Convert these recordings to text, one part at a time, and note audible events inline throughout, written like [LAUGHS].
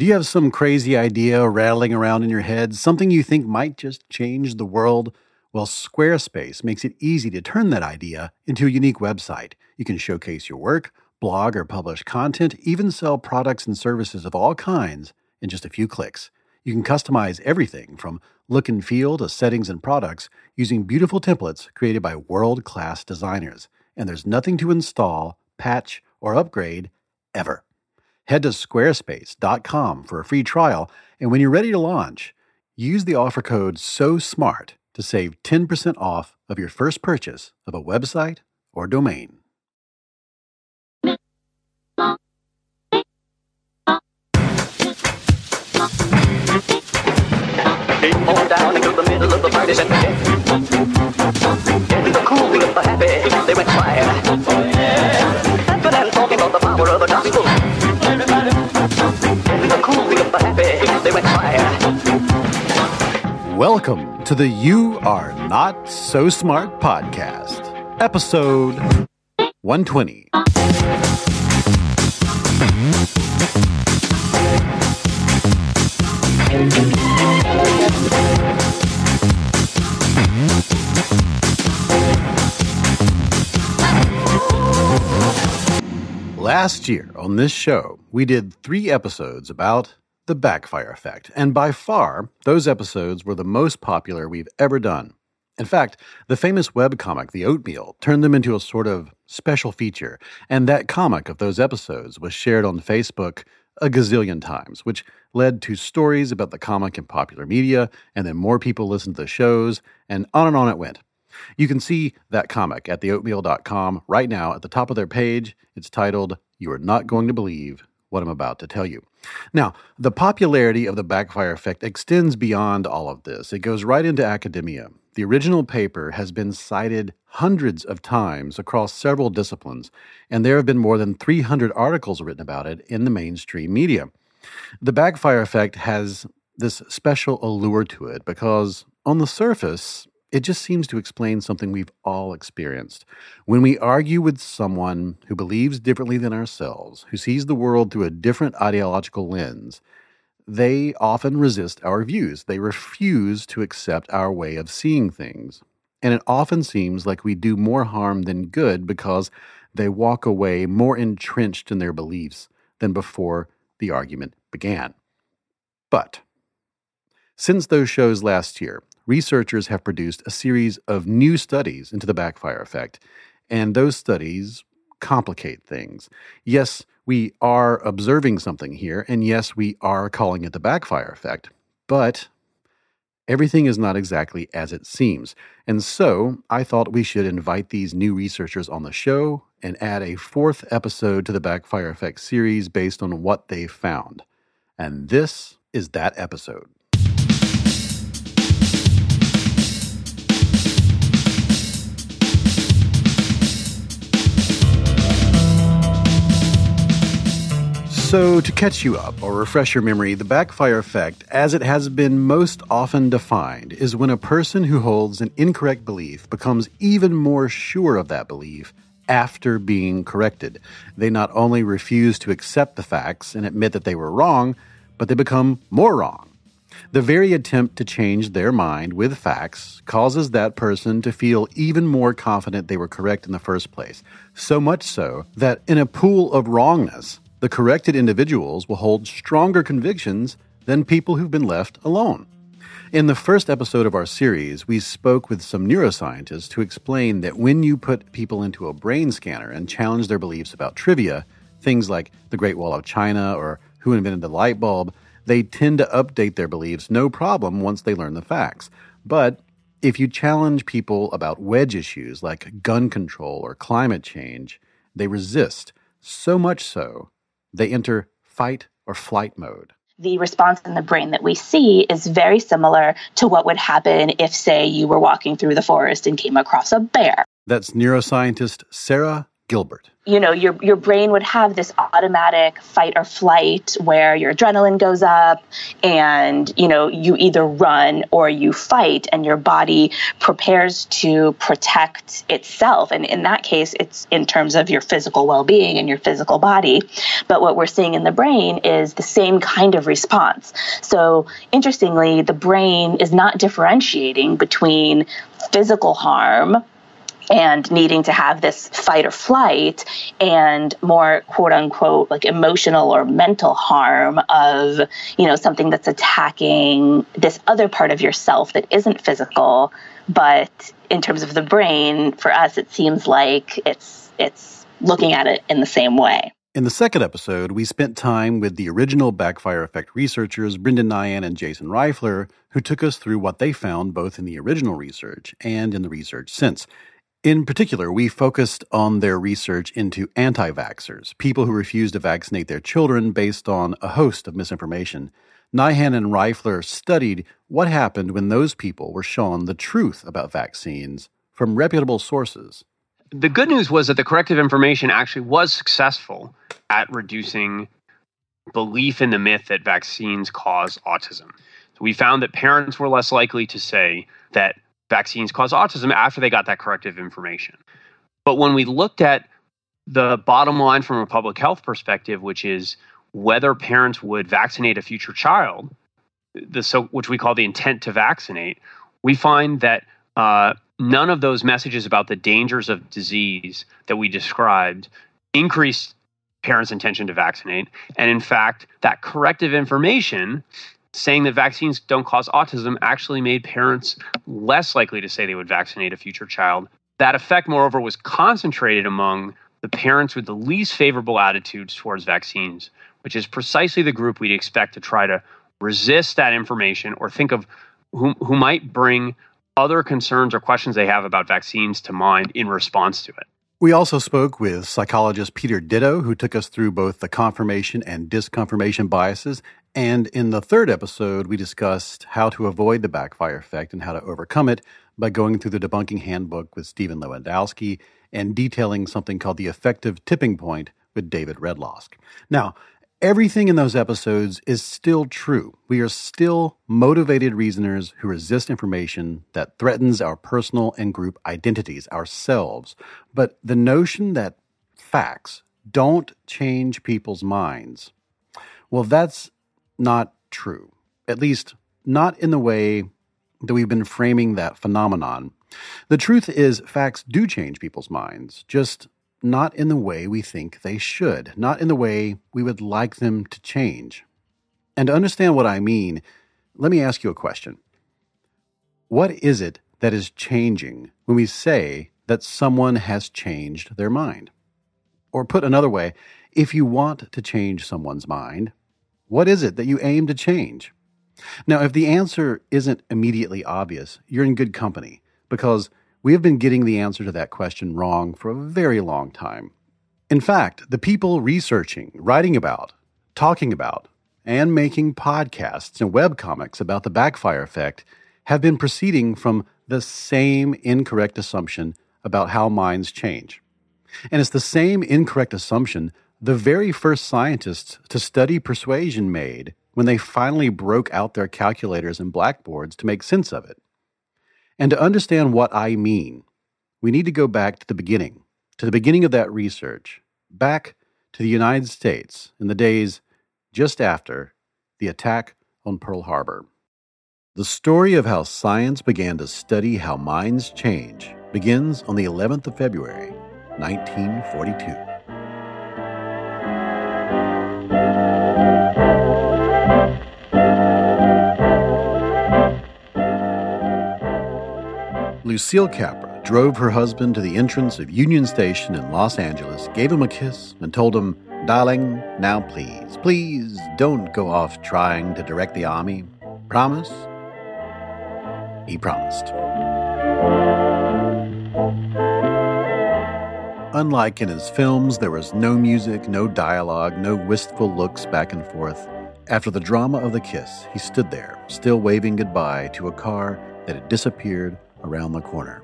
Do you have some crazy idea rattling around in your head, something you think might just change the world? Well, Squarespace makes it easy to turn that idea into a unique website. You can showcase your work, blog or publish content, even sell products and services of all kinds in just a few clicks. You can customize everything from look and feel to settings and products using beautiful templates created by world class designers. And there's nothing to install, patch, or upgrade ever. Head to squarespace.com for a free trial, and when you're ready to launch, use the offer code SO SMART to save 10% off of your first purchase of a website or domain. Down into the middle of the party. In the cool the happy, they went. Welcome to the You Are Not So Smart podcast, episode 120. Last year on this show, we did three episodes about the backfire effect, and by far, those episodes were the most popular we've ever done. In fact, the famous webcomic The Oatmeal turned them into a sort of special feature, and that comic of those episodes was shared on Facebook a gazillion times, which led to stories about the comic in popular media, and then more people listened to the shows, and on and on it went. You can see that comic at theoatmeal.com right now at the top of their page. It's titled, You Are Not Going to Believe What I'm About to Tell You. Now, the popularity of the backfire effect extends beyond all of this. It goes right into academia. The original paper has been cited hundreds of times across several disciplines, and there have been more than 300 articles written about it in the mainstream media. The backfire effect has this special allure to it because, on the surface, it just seems to explain something we've all experienced. When we argue with someone who believes differently than ourselves, who sees the world through a different ideological lens, they often resist our views. They refuse to accept our way of seeing things. And it often seems like we do more harm than good because they walk away more entrenched in their beliefs than before the argument began. But since those shows last year, researchers have produced a series of new studies into the backfire effect, and those studies complicate things. Yes, we are observing something here, and yes, we are calling it the backfire effect, but everything is not exactly as it seems. And so I thought we should invite these new researchers on the show and add a fourth episode to the backfire effect series based on what they found. And this is that episode. So, to catch you up or refresh your memory, the backfire effect, as it has been most often defined, is when a person who holds an incorrect belief becomes even more sure of that belief after being corrected. They not only refuse to accept the facts and admit that they were wrong, but they become more wrong. The very attempt to change their mind with facts causes that person to feel even more confident they were correct in the first place. So much so that in a pool of wrongness, the corrected individuals will hold stronger convictions than people who've been left alone. In the first episode of our series, we spoke with some neuroscientists to explain that when you put people into a brain scanner and challenge their beliefs about trivia, things like the Great Wall of China or who invented the light bulb, they tend to update their beliefs no problem once they learn the facts. But if you challenge people about wedge issues like gun control or climate change, they resist, so much so they enter fight or flight mode. The response in the brain that we see is very similar to what would happen if, say, you were walking through the forest and came across a bear. That's neuroscientist Sarah Gilbert. You know, your your brain would have this automatic fight or flight where your adrenaline goes up and, you know, you either run or you fight and your body prepares to protect itself. And in that case, it's in terms of your physical well-being and your physical body. But what we're seeing in the brain is the same kind of response. So, interestingly, the brain is not differentiating between physical harm and needing to have this fight or flight and more quote unquote like emotional or mental harm of you know something that's attacking this other part of yourself that isn't physical but in terms of the brain for us it seems like it's it's looking at it in the same way in the second episode, we spent time with the original backfire effect researchers, Brendan Nyhan and Jason Reifler, who took us through what they found both in the original research and in the research since. In particular, we focused on their research into anti vaxxers, people who refuse to vaccinate their children based on a host of misinformation. Nyhan and Reifler studied what happened when those people were shown the truth about vaccines from reputable sources the good news was that the corrective information actually was successful at reducing belief in the myth that vaccines cause autism. So we found that parents were less likely to say that vaccines cause autism after they got that corrective information. But when we looked at the bottom line from a public health perspective, which is whether parents would vaccinate a future child, the so which we call the intent to vaccinate, we find that uh, none of those messages about the dangers of disease that we described increased parents' intention to vaccinate. And in fact, that corrective information saying that vaccines don't cause autism actually made parents less likely to say they would vaccinate a future child. That effect, moreover, was concentrated among the parents with the least favorable attitudes towards vaccines, which is precisely the group we'd expect to try to resist that information or think of who, who might bring other concerns or questions they have about vaccines to mind in response to it. We also spoke with psychologist Peter Ditto, who took us through both the confirmation and disconfirmation biases. And in the third episode, we discussed how to avoid the backfire effect and how to overcome it by going through the debunking handbook with Stephen Lewandowsky and detailing something called the affective tipping point with David Redlawsk. Now, Everything in those episodes is still true. We are still motivated reasoners who resist information that threatens our personal and group identities, ourselves. But the notion that facts don't change people's minds, well, that's not true. At least, not in the way that we've been framing that phenomenon. The truth is, facts do change people's minds, just not in the way we think they should, not in the way we would like them to change. And to understand what I mean, let me ask you a question. What is it that is changing when we say that someone has changed their mind? Or put another way, if you want to change someone's mind, what is it that you aim to change? Now, if the answer isn't immediately obvious, you're in good company because we have been getting the answer to that question wrong for a very long time. In fact, the people researching, writing about, talking about, and making podcasts and webcomics about the backfire effect have been proceeding from the same incorrect assumption about how minds change. And it's the same incorrect assumption the very first scientists to study persuasion made when they finally broke out their calculators and blackboards to make sense of it. And to understand what I mean, we need to go back to the beginning, to the beginning of that research, back to the United States in the days just after the attack on Pearl Harbor. The story of how science began to study how minds change begins on the 11th of February, 1942. Lucille Capra drove her husband to the entrance of Union Station in Los Angeles, gave him a kiss, and told him, Darling, now please, please don't go off trying to direct the army. Promise? He promised. Unlike in his films, there was no music, no dialogue, no wistful looks back and forth. After the drama of the kiss, he stood there, still waving goodbye to a car that had disappeared around the corner.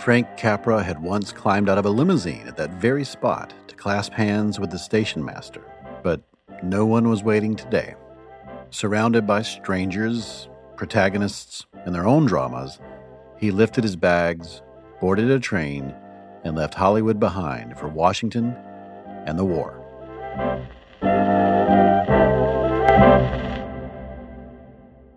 Frank Capra had once climbed out of a limousine at that very spot to clasp hands with the station master, but no one was waiting today. Surrounded by strangers, protagonists, and their own dramas, he lifted his bags, boarded a train, and left Hollywood behind for Washington and the war.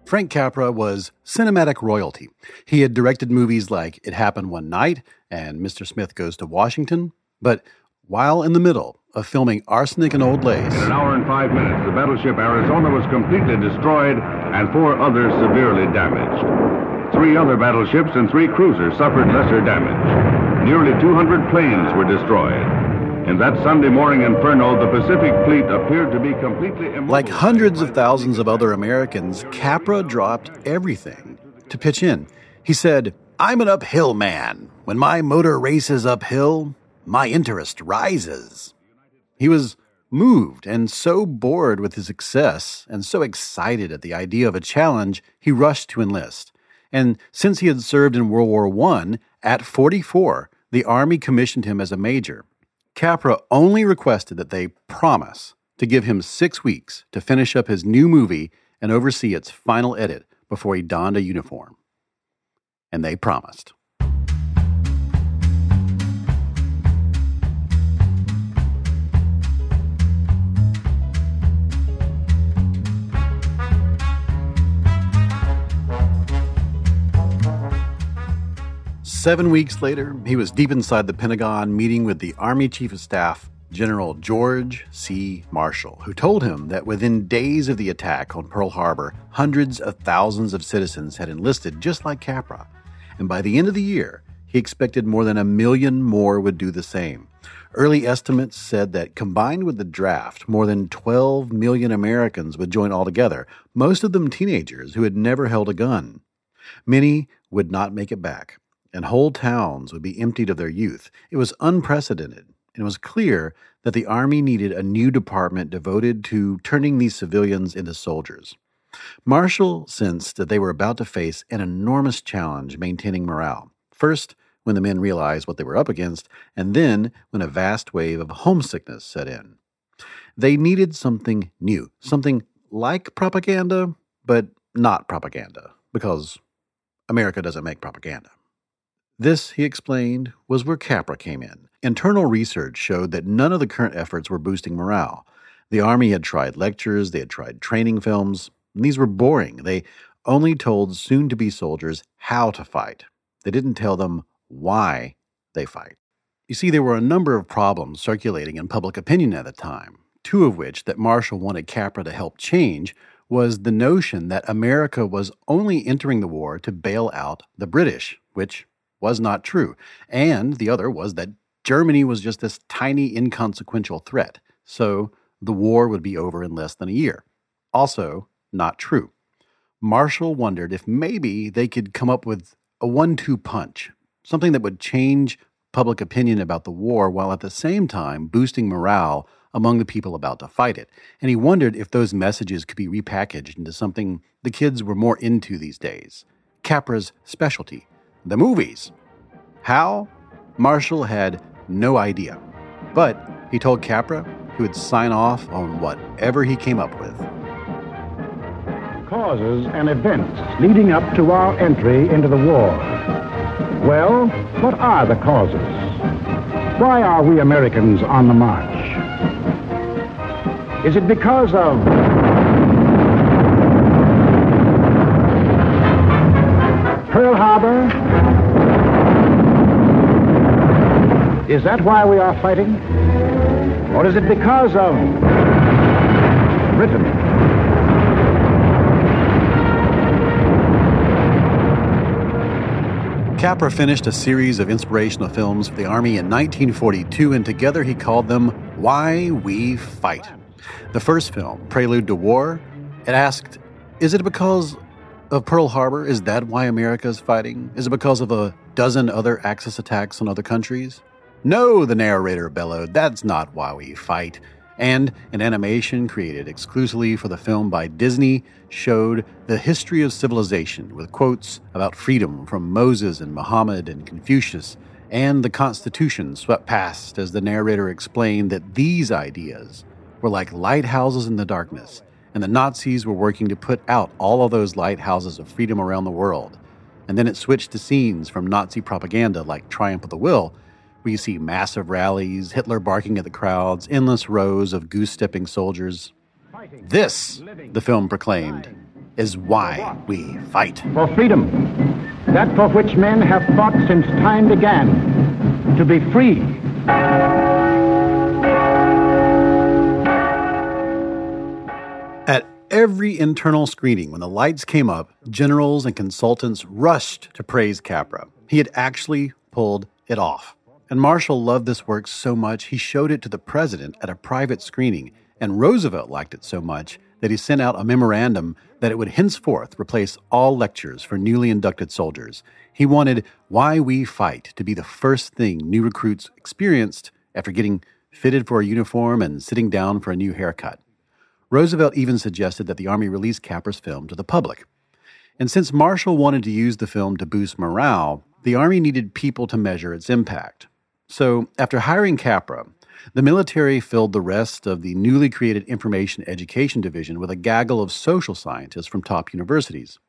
Frank Capra was cinematic royalty. He had directed movies like It Happened One Night and Mr. Smith Goes to Washington, but while in the middle of filming Arsenic and Old Lace, In an hour and five minutes, the battleship Arizona was completely destroyed and four others severely damaged. Three other battleships and three cruisers suffered lesser damage. Nearly 200 planes were destroyed. In that Sunday morning inferno, the Pacific Fleet appeared to be completely like hundreds of thousands of other Americans, Capra dropped everything to pitch in. He said, I'm an uphill man. When my motor races uphill, my interest rises. He was moved and so bored with his success and so excited at the idea of a challenge, he rushed to enlist. And since he had served in World War I, at 44, the Army commissioned him as a major. Capra only requested that they promise to give him six weeks to finish up his new movie and oversee its final edit before he donned a uniform. And they promised. Seven weeks later, he was deep inside the Pentagon meeting with the Army Chief of Staff, General George C. Marshall, who told him that within days of the attack on Pearl Harbor, hundreds of thousands of citizens had enlisted just like Capra. And by the end of the year, he expected more than a million more would do the same. Early estimates said that combined with the draft, more than 12 million Americans would join altogether, most of them teenagers who had never held a gun. Many would not make it back, and whole towns would be emptied of their youth. It was unprecedented, and it was clear that the Army needed a new department devoted to turning these civilians into soldiers. Marshall sensed that they were about to face an enormous challenge maintaining morale. First, when the men realized what they were up against, and then when a vast wave of homesickness set in. They needed something new, something like propaganda, but not propaganda, because America doesn't make propaganda. This, he explained, was where Capra came in. Internal research showed that none of the current efforts were boosting morale. The Army had tried lectures, they had tried training films, and these were boring. They only told soon to be soldiers how to fight. They didn't tell them why they fight. You see, there were a number of problems circulating in public opinion at the time, two of which that Marshall wanted Capra to help change was the notion that America was only entering the war to bail out the British, which was not true. And the other was that Germany was just this tiny, inconsequential threat, so the war would be over in less than a year. Also, not true. Marshall wondered if maybe they could come up with a one two punch, something that would change public opinion about the war while at the same time boosting morale among the people about to fight it. And he wondered if those messages could be repackaged into something the kids were more into these days Capra's specialty, the movies. How? Marshall had no idea. But he told Capra he would sign off on whatever he came up with. Causes and events leading up to our entry into the war. Well, what are the causes? Why are we Americans on the march? Is it because of Pearl Harbor? Is that why we are fighting? Or is it because of Britain? Capra finished a series of inspirational films for the Army in 1942, and together he called them Why We Fight. The first film, Prelude to War, it asked, Is it because of Pearl Harbor? Is that why America is fighting? Is it because of a dozen other Axis attacks on other countries? No, the narrator bellowed, that's not why we fight. And an animation created exclusively for the film by Disney showed the history of civilization with quotes about freedom from Moses and Muhammad and Confucius, and the Constitution swept past as the narrator explained that these ideas were like lighthouses in the darkness, and the Nazis were working to put out all of those lighthouses of freedom around the world. And then it switched to scenes from Nazi propaganda like Triumph of the Will you see massive rallies, Hitler barking at the crowds, endless rows of goose stepping soldiers. This, the film proclaimed, is why we fight. For freedom, that for which men have fought since time began, to be free. At every internal screening, when the lights came up, generals and consultants rushed to praise Capra. He had actually pulled it off. And Marshall loved this work so much he showed it to the president at a private screening, and Roosevelt liked it so much that he sent out a memorandum that it would henceforth replace all lectures for newly inducted soldiers. He wanted Why We Fight to be the first thing new recruits experienced after getting fitted for a uniform and sitting down for a new haircut. Roosevelt even suggested that the Army release Capra's film to the public. And since Marshall wanted to use the film to boost morale, the Army needed people to measure its impact. So, after hiring Capra, the military filled the rest of the newly created Information Education Division with a gaggle of social scientists from top universities.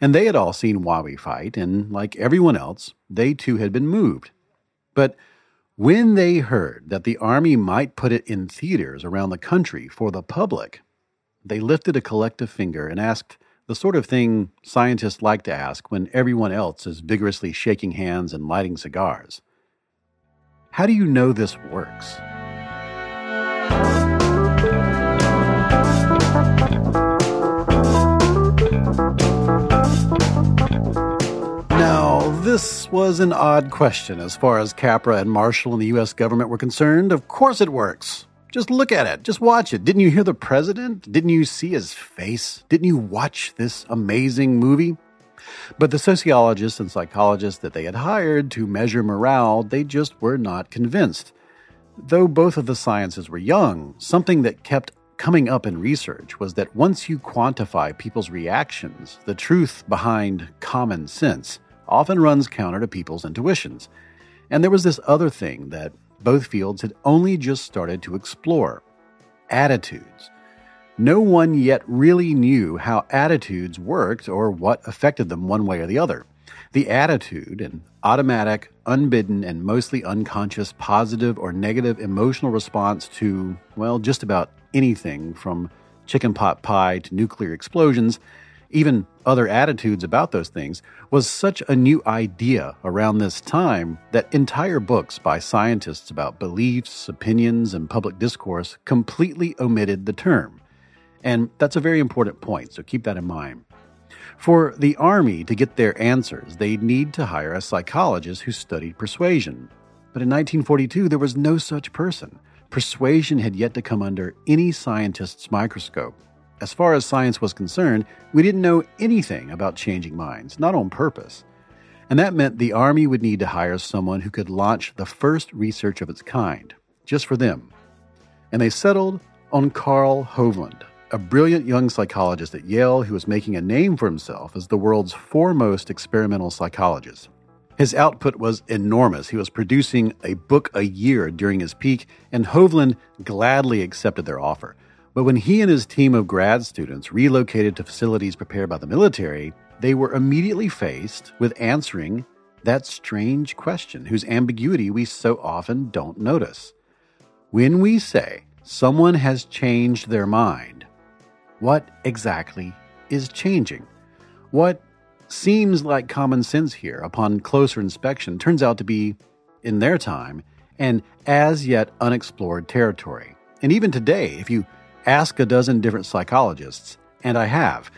And they had all seen We Fight, and like everyone else, they too had been moved. But when they heard that the Army might put it in theaters around the country for the public, they lifted a collective finger and asked the sort of thing scientists like to ask when everyone else is vigorously shaking hands and lighting cigars. How do you know this works? Now, this was an odd question as far as Capra and Marshall and the U.S. government were concerned. Of course it works. Just look at it. Just watch it. Didn't you hear the president? Didn't you see his face? Didn't you watch this amazing movie? But the sociologists and psychologists that they had hired to measure morale, they just were not convinced. Though both of the sciences were young, something that kept coming up in research was that once you quantify people's reactions, the truth behind common sense often runs counter to people's intuitions. And there was this other thing that both fields had only just started to explore attitudes. No one yet really knew how attitudes worked or what affected them one way or the other. The attitude, an automatic, unbidden, and mostly unconscious positive or negative emotional response to, well, just about anything from chicken pot pie to nuclear explosions, even other attitudes about those things, was such a new idea around this time that entire books by scientists about beliefs, opinions, and public discourse completely omitted the term. And that's a very important point, so keep that in mind. For the Army to get their answers, they'd need to hire a psychologist who studied persuasion. But in 1942, there was no such person. Persuasion had yet to come under any scientist's microscope. As far as science was concerned, we didn't know anything about changing minds, not on purpose. And that meant the Army would need to hire someone who could launch the first research of its kind, just for them. And they settled on Carl Hovland, a brilliant young psychologist at Yale who was making a name for himself as the world's foremost experimental psychologist. His output was enormous. He was producing a book a year during his peak, and Hovland gladly accepted their offer. But when he and his team of grad students relocated to facilities prepared by the military, they were immediately faced with answering that strange question whose ambiguity we so often don't notice. When we say someone has changed their mind, what exactly is changing? What seems like common sense here upon closer inspection turns out to be, in their time, an as yet unexplored territory. And even today, if you ask a dozen different psychologists, and I have,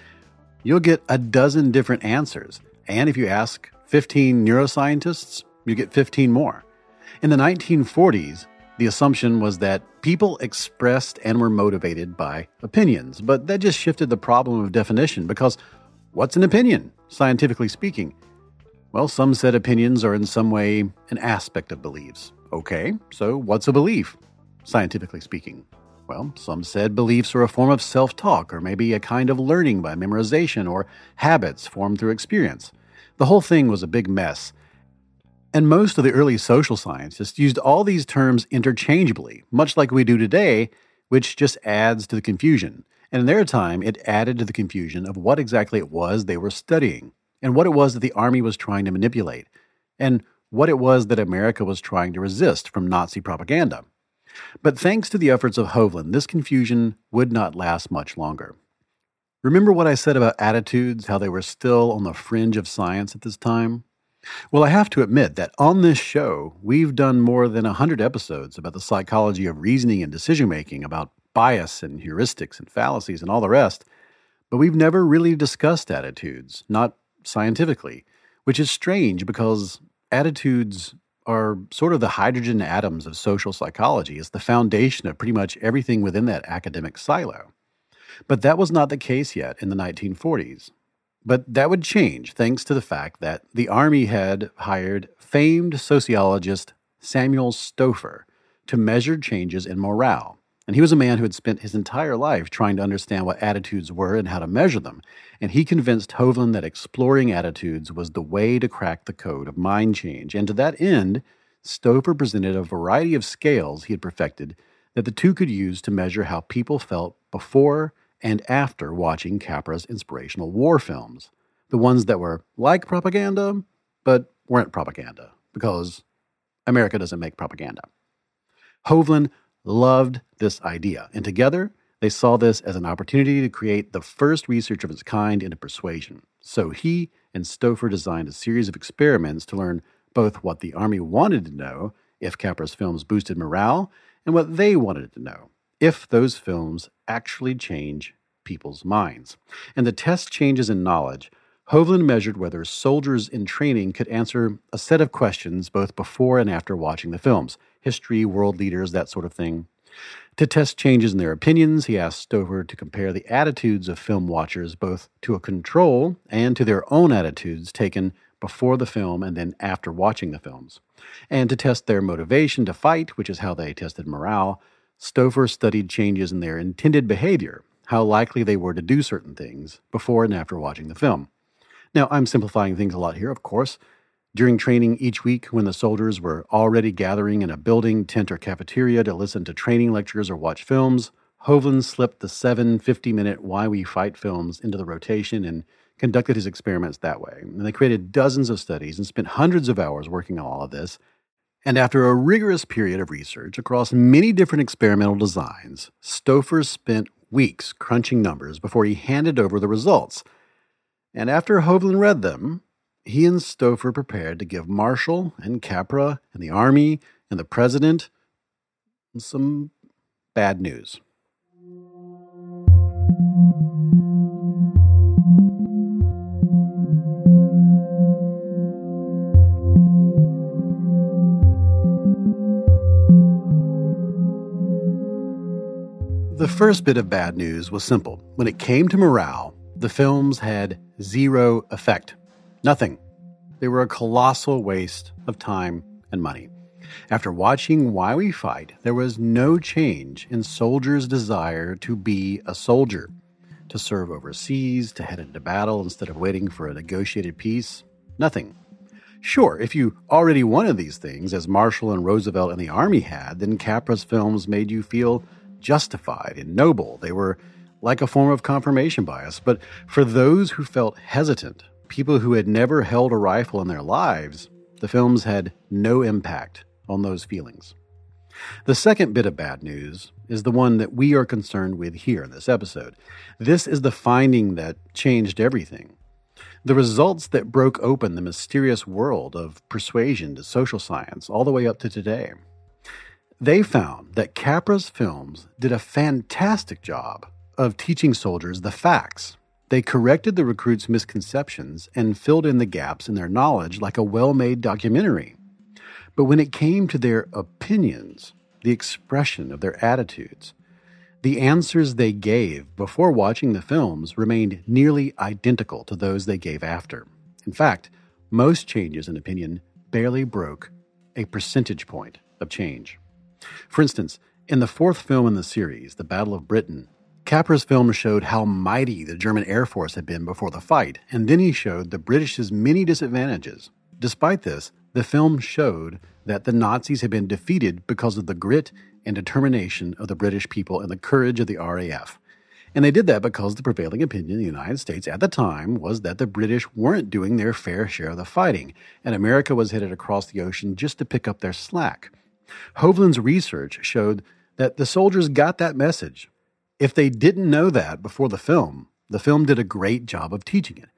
you'll get a dozen different answers. And if you ask 15 neuroscientists, you get 15 more. In the 1940s, the assumption was that people expressed and were motivated by opinions, but that just shifted the problem of definition because what's an opinion, scientifically speaking? Well, some said opinions are in some way an aspect of beliefs. Okay, so what's a belief, scientifically speaking? Well, some said beliefs are a form of self talk, or maybe a kind of learning by memorization, or habits formed through experience. The whole thing was a big mess. And most of the early social scientists used all these terms interchangeably, much like we do today, which just adds to the confusion. And in their time, it added to the confusion of what exactly it was they were studying, and what it was that the Army was trying to manipulate, and what it was that America was trying to resist from Nazi propaganda. But thanks to the efforts of Hovland, this confusion would not last much longer. Remember what I said about attitudes, how they were still on the fringe of science at this time? Well, I have to admit that on this show, we've done more than 100 episodes about the psychology of reasoning and decision making, about bias and heuristics and fallacies and all the rest, but we've never really discussed attitudes, not scientifically, which is strange because attitudes are sort of the hydrogen atoms of social psychology. It's the foundation of pretty much everything within that academic silo. But that was not the case yet in the 1940s. But that would change thanks to the fact that the Army had hired famed sociologist Samuel Stouffer to measure changes in morale. And he was a man who had spent his entire life trying to understand what attitudes were and how to measure them. And he convinced Hovland that exploring attitudes was the way to crack the code of mind change. And to that end, Stouffer presented a variety of scales he had perfected that the two could use to measure how people felt before and after watching Capra's inspirational war films. The ones that were like propaganda, but weren't propaganda, because America doesn't make propaganda. Hovland loved this idea, and together they saw this as an opportunity to create the first research of its kind into persuasion. So he and Stouffer designed a series of experiments to learn both what the Army wanted to know if Capra's films boosted morale and what they wanted to know if those films actually change people's minds. And the test changes in knowledge, Hovland measured whether soldiers in training could answer a set of questions both before and after watching the films history, world leaders, that sort of thing. To test changes in their opinions, he asked Stouffer to compare the attitudes of film watchers both to a control and to their own attitudes taken before the film and then after watching the films. And to test their motivation to fight, which is how they tested morale, Stouffer studied changes in their intended behavior, how likely they were to do certain things before and after watching the film. Now, I'm simplifying things a lot here, of course. During training each week, when the soldiers were already gathering in a building, tent, or cafeteria to listen to training lectures or watch films, Hovland slipped the seven 50 minute Why We Fight films into the rotation and conducted his experiments that way. And they created dozens of studies and spent hundreds of hours working on all of this. And after a rigorous period of research across many different experimental designs, Stouffer spent weeks crunching numbers before he handed over the results. And after Hovland read them, he and Stouffer prepared to give Marshall and Capra and the Army and the President some bad news. The first bit of bad news was simple. When it came to morale, the films had zero effect. Nothing. They were a colossal waste of time and money. After watching Why We Fight, there was no change in soldiers' desire to be a soldier, to serve overseas, to head into battle instead of waiting for a negotiated peace. Nothing. Sure, if you already wanted these things, as Marshall and Roosevelt and the Army had, then Capra's films made you feel justified and noble. They were like a form of confirmation bias. But for those who felt hesitant, people who had never held a rifle in their lives, the films had no impact on those feelings. The second bit of bad news is the one that we are concerned with here in this episode. This is the finding that changed everything. The results that broke open the mysterious world of persuasion to social science all the way up to today. They found that Capra's films did a fantastic job of teaching soldiers the facts. They corrected the recruits' misconceptions and filled in the gaps in their knowledge like a well made documentary. But when it came to their opinions, the expression of their attitudes, the answers they gave before watching the films remained nearly identical to those they gave after. In fact, most changes in opinion barely broke a percentage point of change. For instance, In the fourth film in the series, The Battle of Britain, Capra's film showed how mighty the German Air Force had been before the fight, and then he showed the British's many disadvantages. Despite this, the film showed that the Nazis had been defeated because of the grit and determination of the British people and the courage of the RAF. And they did that because the prevailing opinion in the United States at the time was that the British weren't doing their fair share of the fighting, and America was headed across the ocean just to pick up their slack. Hovland's research showed that the soldiers got that message. If they didn't know that before the film, the film did a great job of teaching it.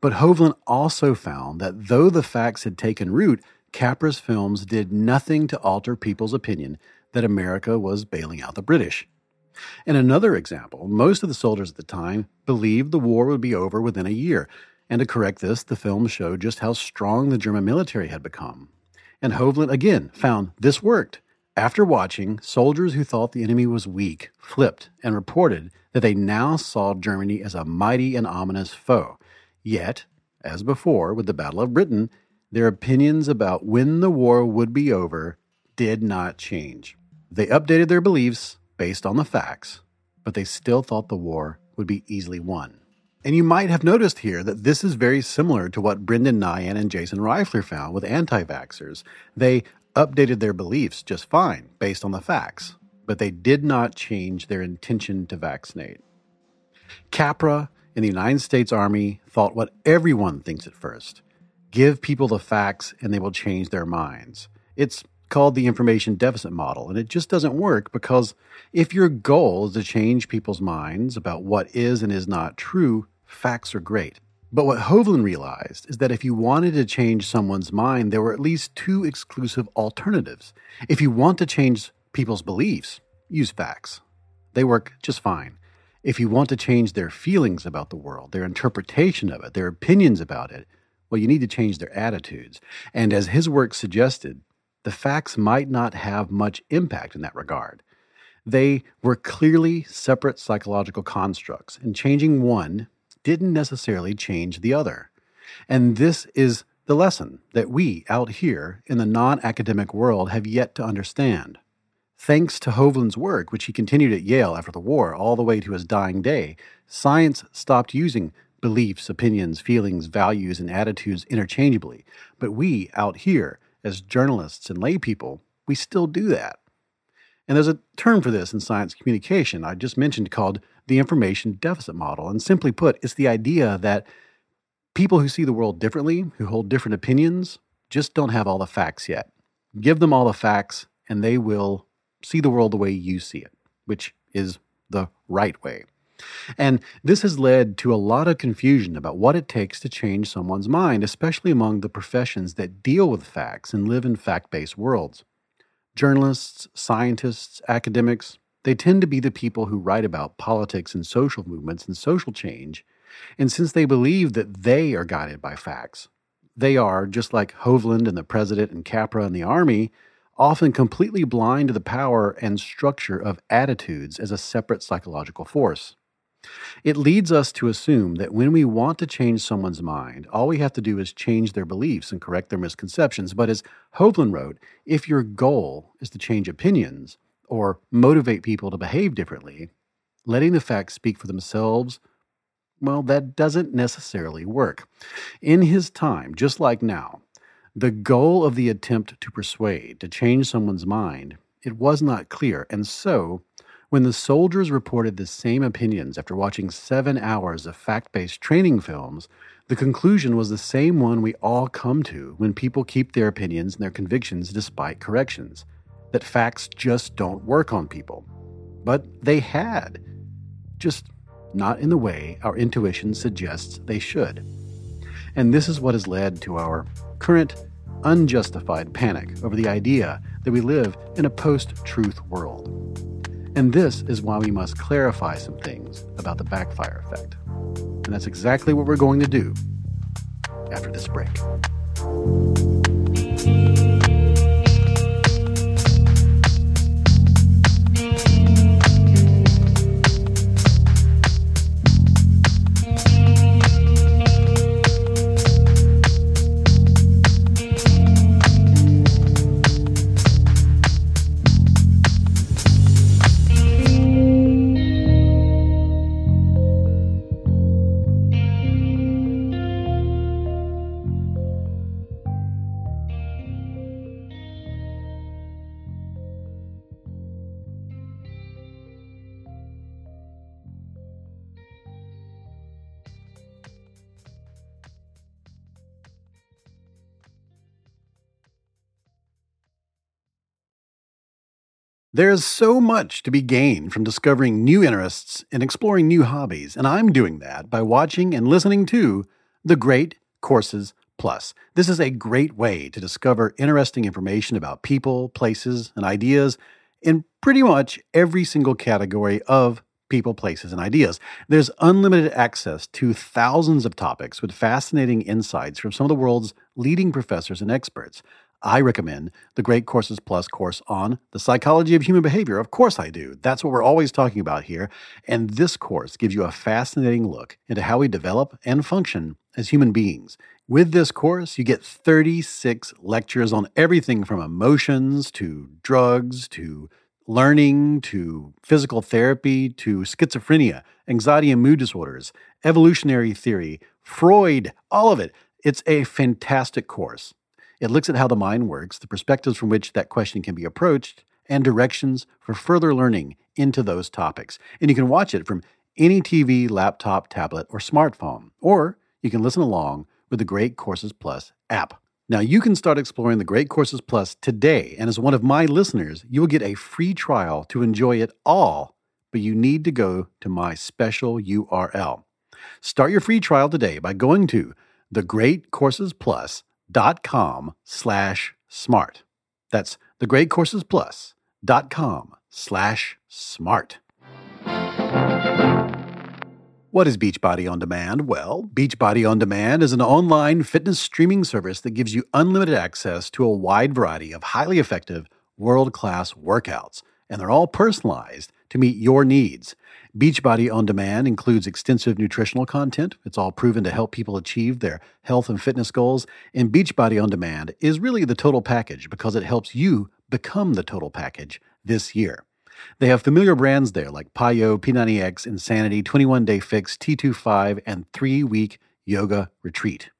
But Hovland also found that though the facts had taken root, Capra's films did nothing to alter people's opinion that America was bailing out the British. In another example, most of the soldiers at the time believed the war would be over within a year, and to correct this, the film showed just how strong the German military had become. And Hovland again found this worked. After watching, soldiers who thought the enemy was weak flipped and reported that they now saw Germany as a mighty and ominous foe. Yet, as before with the Battle of Britain, their opinions about when the war would be over did not change. They updated their beliefs based on the facts, but they still thought the war would be easily won. And you might have noticed here that this is very similar to what Brendan Nyhan and Jason Reifler found with anti vaxxers. They updated their beliefs just fine based on the facts, but they did not change their intention to vaccinate. Capra in the United States Army thought what everyone thinks at first give people the facts and they will change their minds. It's called the information deficit model, and it just doesn't work because if your goal is to change people's minds about what is and is not true, facts are great. But what Hovland realized is that if you wanted to change someone's mind, there were at least two exclusive alternatives. If you want to change people's beliefs, use facts. They work just fine. If you want to change their feelings about the world, their interpretation of it, their opinions about it, well, you need to change their attitudes. And as his work suggested, the facts might not have much impact in that regard. They were clearly separate psychological constructs, and changing one didn't necessarily change the other. And this is the lesson that we out here in the non academic world have yet to understand. Thanks to Hovland's work, which he continued at Yale after the war all the way to his dying day, science stopped using beliefs, opinions, feelings, values, and attitudes interchangeably. But we out here, as journalists and lay people, we still do that. And there's a term for this in science communication I just mentioned called the information deficit model. And simply put, it's the idea that people who see the world differently, who hold different opinions, just don't have all the facts yet. Give them all the facts, and they will see the world the way you see it, which is the right way. And this has led to a lot of confusion about what it takes to change someone's mind, especially among the professions that deal with facts and live in fact based worlds. Journalists, scientists, academics, they tend to be the people who write about politics and social movements and social change. And since they believe that they are guided by facts, they are, just like Hovland and the president and Capra and the army, often completely blind to the power and structure of attitudes as a separate psychological force. It leads us to assume that when we want to change someone's mind, all we have to do is change their beliefs and correct their misconceptions. But as Hovland wrote, if your goal is to change opinions, or motivate people to behave differently, letting the facts speak for themselves, well, that doesn't necessarily work. In his time, just like now, the goal of the attempt to persuade, to change someone's mind, it was not clear. And so, when the soldiers reported the same opinions after watching seven hours of fact based training films, the conclusion was the same one we all come to when people keep their opinions and their convictions despite corrections that facts just don't work on people. But they had, just not in the way our intuition suggests they should. And this is what has led to our current unjustified panic over the idea that we live in a post truth world. And this is why we must clarify some things about the backfire effect. And that's exactly what we're going to do after this break. There's so much to be gained from discovering new interests and exploring new hobbies, and I'm doing that by watching and listening to The Great Courses Plus. This is a great way to discover interesting information about people, places, and ideas in pretty much every single category of people, places, and ideas. There's unlimited access to thousands of topics with fascinating insights from some of the world's leading professors and experts. I recommend the Great Courses Plus course on the psychology of human behavior. Of course, I do. That's what we're always talking about here. And this course gives you a fascinating look into how we develop and function as human beings. With this course, you get 36 lectures on everything from emotions to drugs to learning to physical therapy to schizophrenia, anxiety and mood disorders, evolutionary theory, Freud, all of it. It's a fantastic course. It looks at how the mind works, the perspectives from which that question can be approached, and directions for further learning into those topics. And you can watch it from any TV, laptop, tablet, or smartphone, or you can listen along with the Great Courses Plus app. Now, you can start exploring the Great Courses Plus today, and as one of my listeners, you will get a free trial to enjoy it all, but you need to go to my special URL. Start your free trial today by going to thegreatcoursesplus.com dot com slash smart. That's thegreatcoursesplus.com slash smart. What is Beachbody On Demand? Well, Beachbody On Demand is an online fitness streaming service that gives you unlimited access to a wide variety of highly effective, world class workouts, and they're all personalized to meet your needs. Beachbody On Demand includes extensive nutritional content. It's all proven to help people achieve their health and fitness goals. And Beachbody On Demand is really the total package because it helps you become the total package this year. They have familiar brands there like PiYo, P90X, Insanity, 21 Day Fix, T25, and 3 Week Yoga Retreat.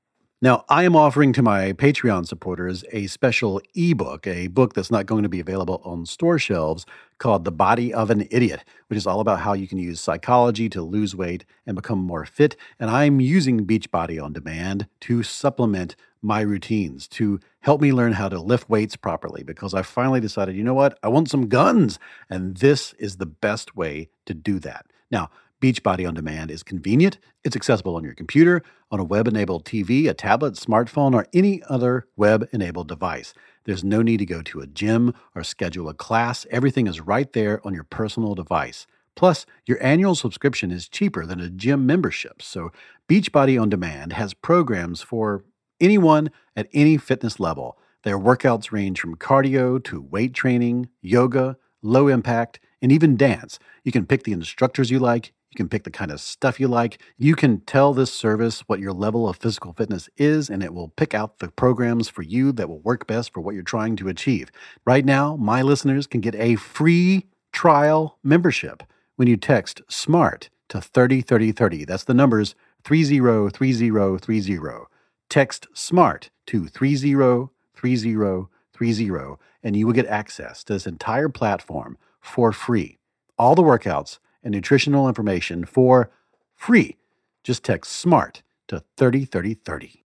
Now, I am offering to my Patreon supporters a special ebook, a book that's not going to be available on store shelves called The Body of an Idiot, which is all about how you can use psychology to lose weight and become more fit. And I'm using Beachbody on demand to supplement my routines, to help me learn how to lift weights properly, because I finally decided, you know what? I want some guns. And this is the best way to do that. Now, Beachbody on Demand is convenient. It's accessible on your computer, on a web enabled TV, a tablet, smartphone, or any other web enabled device. There's no need to go to a gym or schedule a class. Everything is right there on your personal device. Plus, your annual subscription is cheaper than a gym membership. So, Beachbody on Demand has programs for anyone at any fitness level. Their workouts range from cardio to weight training, yoga, low impact, and even dance. You can pick the instructors you like you can pick the kind of stuff you like. You can tell this service what your level of physical fitness is, and it will pick out the programs for you that will work best for what you're trying to achieve. Right now, my listeners can get a free trial membership when you text SMART to 303030. That's the numbers 303030. Text SMART to 303030, and you will get access to this entire platform for free. All the workouts and nutritional information for free. Just text SMART to 303030.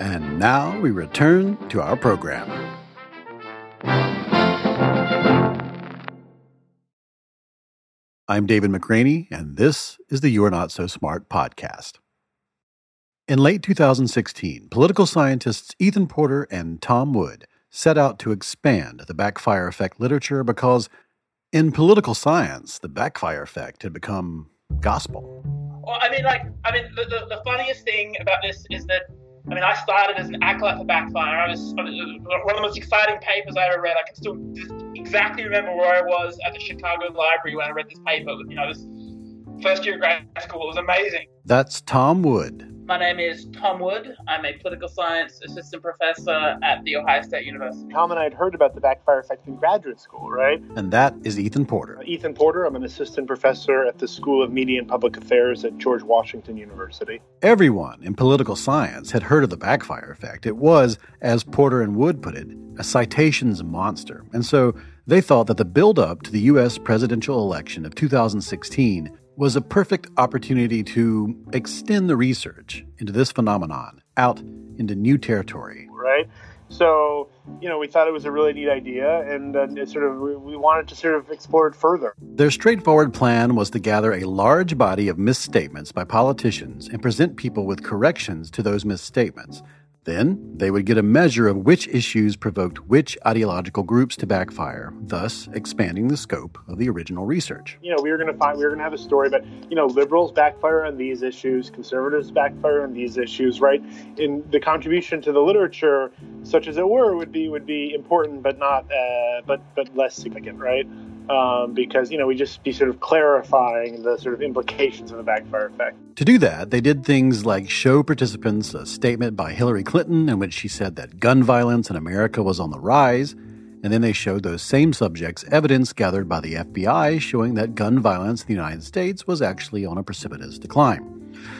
And now we return to our program. I'm David McRaney, and this is the You're Not So Smart podcast. In late 2016, political scientists Ethan Porter and Tom Wood set out to expand the backfire effect literature because in political science, the backfire effect had become gospel. Well, I mean, like, I mean, the, the, the funniest thing about this is that, I mean, I started as an acolyte for backfire. I was, was one of the most exciting papers I ever read. I can still exactly remember where I was at the Chicago Library when I read this paper. You know, this first year of grad school. It was amazing. That's Tom Wood, my name is Tom Wood. I'm a political science assistant professor at The Ohio State University. Tom and I had heard about the backfire effect in graduate school, right? And that is Ethan Porter. Uh, Ethan Porter. I'm an assistant professor at the School of Media and Public Affairs at George Washington University. Everyone in political science had heard of the backfire effect. It was, as Porter and Wood put it, a citations monster. And so they thought that the buildup to the U.S. presidential election of 2016 was a perfect opportunity to extend the research into this phenomenon out into new territory. Right? So, you know, we thought it was a really neat idea, and uh, it sort of we wanted to sort of explore it further. Their straightforward plan was to gather a large body of misstatements by politicians and present people with corrections to those misstatements. Then they would get a measure of which issues provoked which ideological groups to backfire, thus expanding the scope of the original research. You know, we were going to find we were going to have a story about you know liberals backfire on these issues, conservatives backfire on these issues, right? In the contribution to the literature, such as it were, would be would be important, but not uh, but but less significant, right? Um, because you know we just be sort of clarifying the sort of implications of the backfire effect. To do that, they did things like show participants a statement by Hillary Clinton in which she said that gun violence in America was on the rise, and then they showed those same subjects evidence gathered by the FBI showing that gun violence in the United States was actually on a precipitous decline.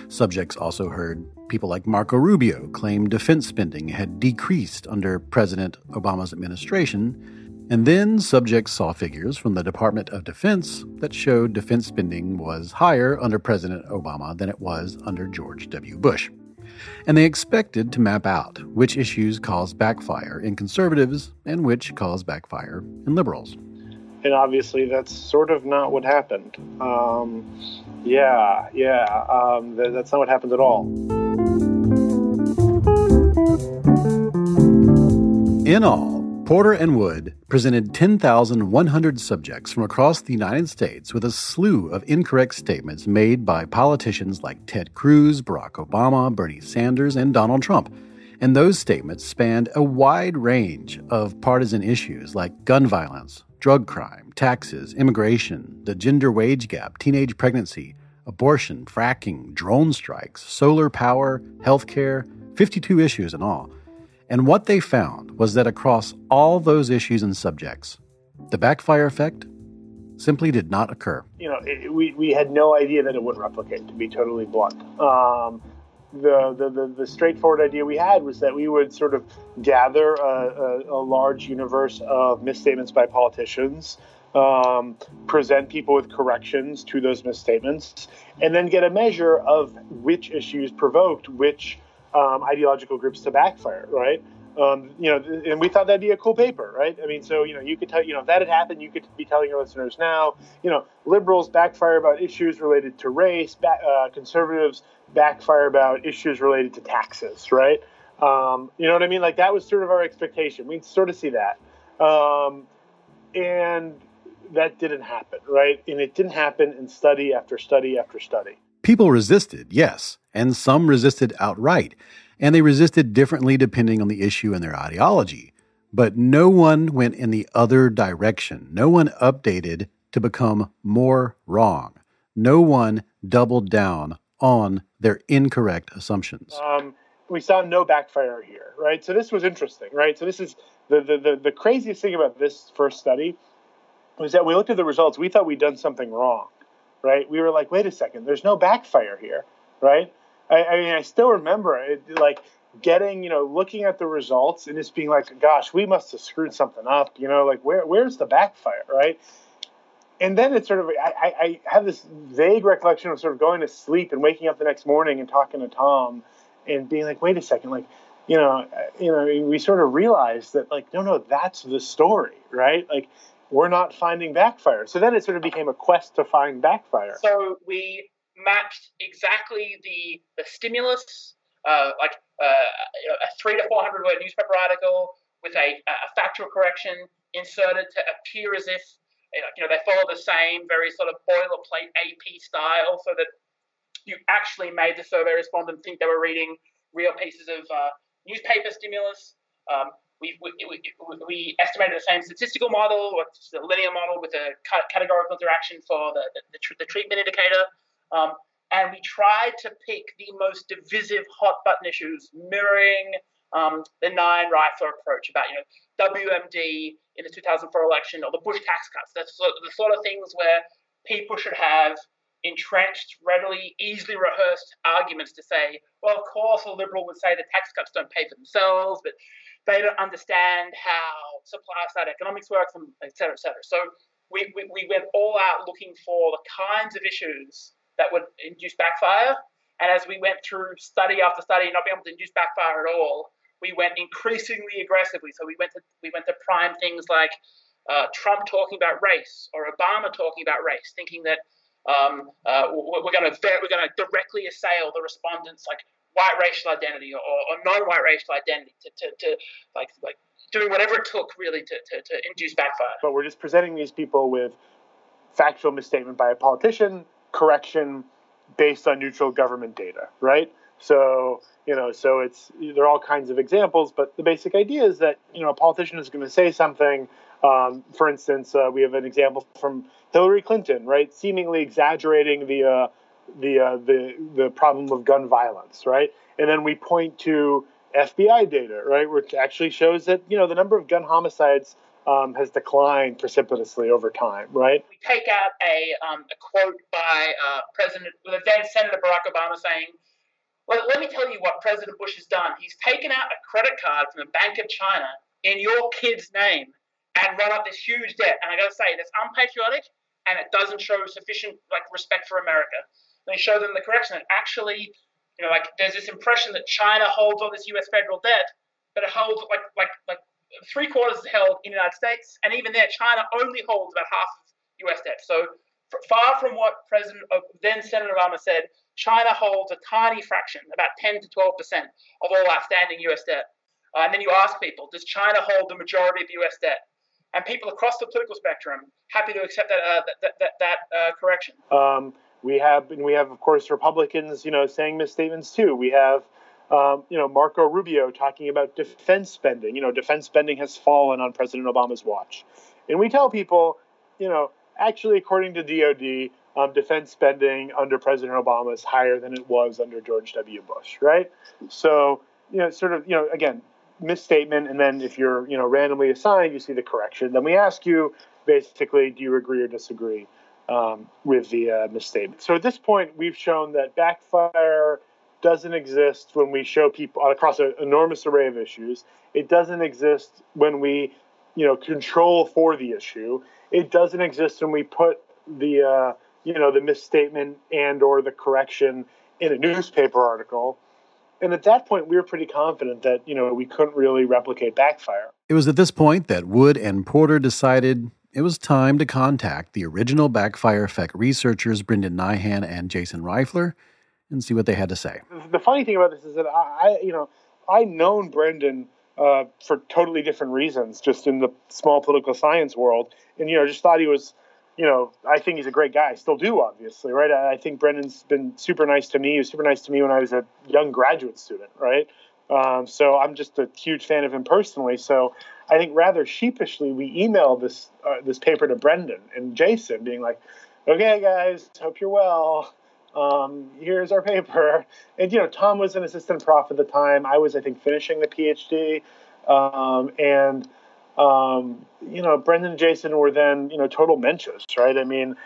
Subjects also heard people like Marco Rubio claim defense spending had decreased under President Obama's administration and then subjects saw figures from the Department of Defense that showed defense spending was higher under President Obama than it was under George W. Bush. And they expected to map out which issues caused backfire in conservatives and which caused backfire in liberals. And obviously, that's sort of not what happened. Um, yeah, yeah, um, that's not what happened at all. In all, Porter and Wood presented 10,100 subjects from across the United States with a slew of incorrect statements made by politicians like Ted Cruz, Barack Obama, Bernie Sanders, and Donald Trump. And those statements spanned a wide range of partisan issues like gun violence, drug crime, taxes, immigration, the gender wage gap, teenage pregnancy, abortion, fracking, drone strikes, solar power, healthcare, 52 issues in all. And what they found was that across all those issues and subjects, the backfire effect simply did not occur. You know, it, we, we had no idea that it would replicate, to be totally blunt. Um, the, the, the, the, straightforward idea we had was that we would sort of gather a, a, a large universe of misstatements by politicians, um, present people with corrections to those misstatements, and then get a measure of which issues provoked which um, ideological groups to backfire, right? Um, you know, and we thought that'd be a cool paper, right? I mean, so you know, you could tell, you know, if that had happened, you could be telling your listeners now, you know, liberals backfire about issues related to race, back, uh, conservatives backfire about issues related to taxes, right? Um, you know what I mean? Like that was sort of our expectation. We sort of see that, um, and that didn't happen, right? And it didn't happen in study after study after study. People resisted, yes, and some resisted outright, and they resisted differently depending on the issue and their ideology. But no one went in the other direction. No one updated to become more wrong. No one doubled down on their incorrect assumptions. Um, we saw no backfire here, right? So this was interesting, right? So this is the, the, the, the craziest thing about this first study was that we looked at the results. We thought we'd done something wrong right? We were like, wait a second, there's no backfire here, right? I, I mean, I still remember it, like getting, you know, looking at the results and just being like, gosh, we must have screwed something up, you know, like where where's the backfire, right? And then it's sort of, I, I have this vague recollection of sort of going to sleep and waking up the next morning and talking to Tom and being like, wait a second, like, you know, you know, we sort of realized that like, no, no, that's the story, right? Like, we're not finding backfire. So then it sort of became a quest to find backfire. So we mapped exactly the the stimulus, uh, like uh, a three to four hundred word newspaper article with a, a factual correction inserted to appear as if you know they follow the same very sort of boilerplate AP style, so that you actually made the survey respondent think they were reading real pieces of uh, newspaper stimulus. Um, we, we, we, estimated the same statistical model, or the linear model with a categorical interaction for the, the, the treatment indicator. Um, and we tried to pick the most divisive hot button issues, mirroring um, the Nyhan Reifler approach about, you know, WMD in the 2004 election or the Bush tax cuts. That's the, the sort of things where people should have entrenched, readily, easily rehearsed arguments to say, well, of course, a liberal would say the tax cuts don't pay for themselves, but they don't understand how supply side economics works, and et cetera, et cetera. So we, we, we went all out looking for the kinds of issues that would induce backfire. And as we went through study after study, not being able to induce backfire at all, we went increasingly aggressively. So we went to we went to prime things like uh, Trump talking about race or Obama talking about race, thinking that um, uh, we're going to we're going to directly assail the respondents like white racial identity or, or non-white racial identity to, to, to like like doing whatever it took really to, to, to induce backfire. But we're just presenting these people with factual misstatement by a politician, correction based on neutral government data, right? So you know, so it's there are all kinds of examples, but the basic idea is that you know a politician is going to say something. Um, for instance, uh, we have an example from Hillary Clinton, right, seemingly exaggerating the uh, the uh, the the problem of gun violence, right, and then we point to FBI data, right, which actually shows that you know the number of gun homicides um, has declined precipitously over time, right? We take out a, um, a quote by uh, President, the then Senator Barack Obama saying, well, let me tell you what President Bush has done. He's taken out a credit card from the Bank of China in your kid's name and run up this huge debt. And I got to say, that's unpatriotic and it doesn't show sufficient like respect for America. Let me show them the correction. That actually, you know, like there's this impression that China holds all this U.S. federal debt, but it holds like like like three quarters is held in the United States, and even there, China only holds about half of U.S. debt. So far from what President then Senator Obama said, China holds a tiny fraction, about 10 to 12 percent of all outstanding U.S. debt. Uh, and then you ask people, does China hold the majority of U.S. debt? And people across the political spectrum happy to accept that uh, that that, that uh, correction. Um, we have, and we have, of course, Republicans, you know, saying misstatements too. We have um, you know, Marco Rubio talking about defense spending. You know, defense spending has fallen on President Obama's watch. And we tell people, you know, actually, according to DOD, um, defense spending under President Obama is higher than it was under George W. Bush, right? So, you know, sort of, you know, again, misstatement. And then if you're, you know, randomly assigned, you see the correction. Then we ask you basically, do you agree or disagree um, with the uh, misstatement? So at this point, we've shown that backfire doesn't exist when we show people across an enormous array of issues. It doesn't exist when we, you know, control for the issue. It doesn't exist when we put the, uh, you know, the misstatement and or the correction in a newspaper article. And at that point, we were pretty confident that you know we couldn't really replicate backfire. It was at this point that Wood and Porter decided it was time to contact the original backfire effect researchers Brendan Nyhan and Jason Reifler and see what they had to say. The funny thing about this is that I, you know, I known Brendan uh, for totally different reasons, just in the small political science world, and you know, just thought he was, you know, I think he's a great guy. I still do, obviously, right? I, think Brendan's been super nice to me. He was super nice to me when I was a young graduate student, right? Um, so I'm just a huge fan of him personally. So I think rather sheepishly we emailed this uh, this paper to Brendan and Jason, being like, "Okay, guys, hope you're well um, here's our [LAUGHS] paper. And, you know, Tom was an assistant prof at the time. I was, I think, finishing the PhD. Um, and, um, you know, Brendan and Jason were then, you know, total mensches, right? I mean,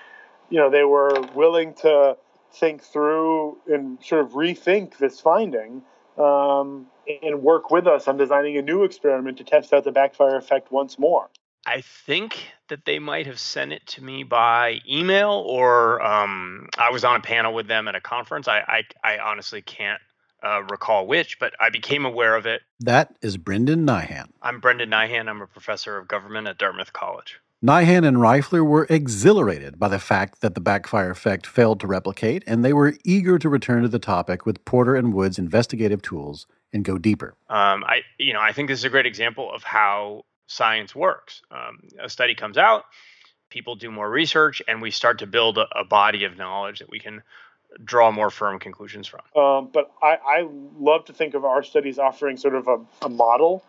you know, they were willing to think through and sort of rethink this finding um, and work with us on designing a new experiment to test out the backfire effect once more. I think that they might have sent it to me by email or um, I was on a panel with them at a conference. I, I, I honestly can't uh, recall which, but I became aware of it. That is Brendan Nyhan. I'm Brendan Nyhan. I'm a professor of government at Dartmouth College. Nyhan and Reifler were exhilarated by the fact that the backfire effect failed to replicate, and they were eager to return to the topic with Porter and Wood's investigative tools and go deeper. Um, I, you know, I think this is a great example of how science works. Um, a study comes out, people do more research, and we start to build a, a body of knowledge that we can draw more firm conclusions from. Um, but I, I, love to think of our studies offering sort of a, a model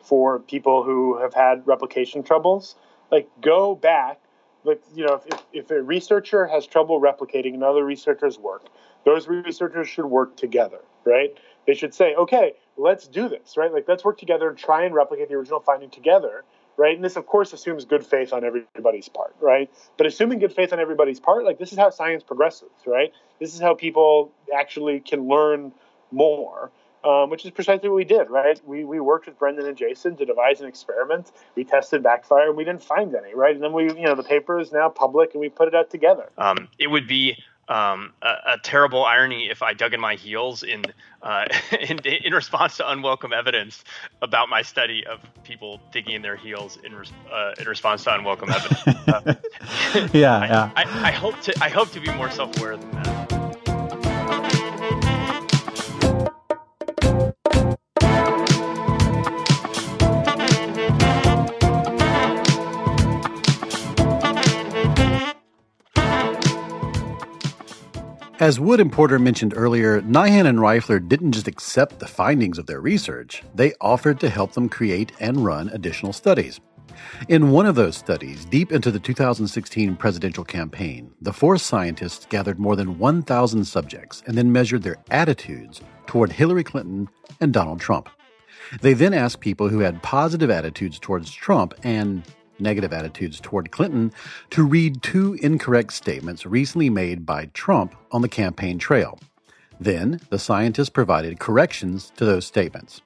for people who have had replication troubles. Like, go back. Like, you know, if, if a researcher has trouble replicating another researcher's work, those researchers should work together, right? They should say, okay, let's do this, right? Like, let's work together and try and replicate the original finding together, right? And this, of course, assumes good faith on everybody's part, right? But assuming good faith on everybody's part, like, this is how science progresses, right? This is how people actually can learn more. Um, which is precisely what we did, right? We, we worked with Brendan and Jason to devise an experiment. We tested backfire, and we didn't find any, right? And then we, you know, the paper is now public, and we put it out together. Um, it would be um, a, a, terrible irony if I dug in my heels in, uh, [LAUGHS] in, in response to unwelcome evidence about my study of people digging in their heels in uh, in response to unwelcome evidence. [LAUGHS] Uh, [LAUGHS] yeah, I, yeah. I, I, hope to I hope to be more self aware than that. As Wood and Porter mentioned earlier, Nyhan and Reifler didn't just accept the findings of their research, they offered to help them create and run additional studies. In one of those studies, deep into the 2016 presidential campaign, the four scientists gathered more than 1,000 subjects and then measured their attitudes toward Hillary Clinton and Donald Trump. They then asked people who had positive attitudes towards Trump and negative attitudes toward Clinton to read two incorrect statements recently made by Trump on the campaign trail. Then, the scientists provided corrections to those statements.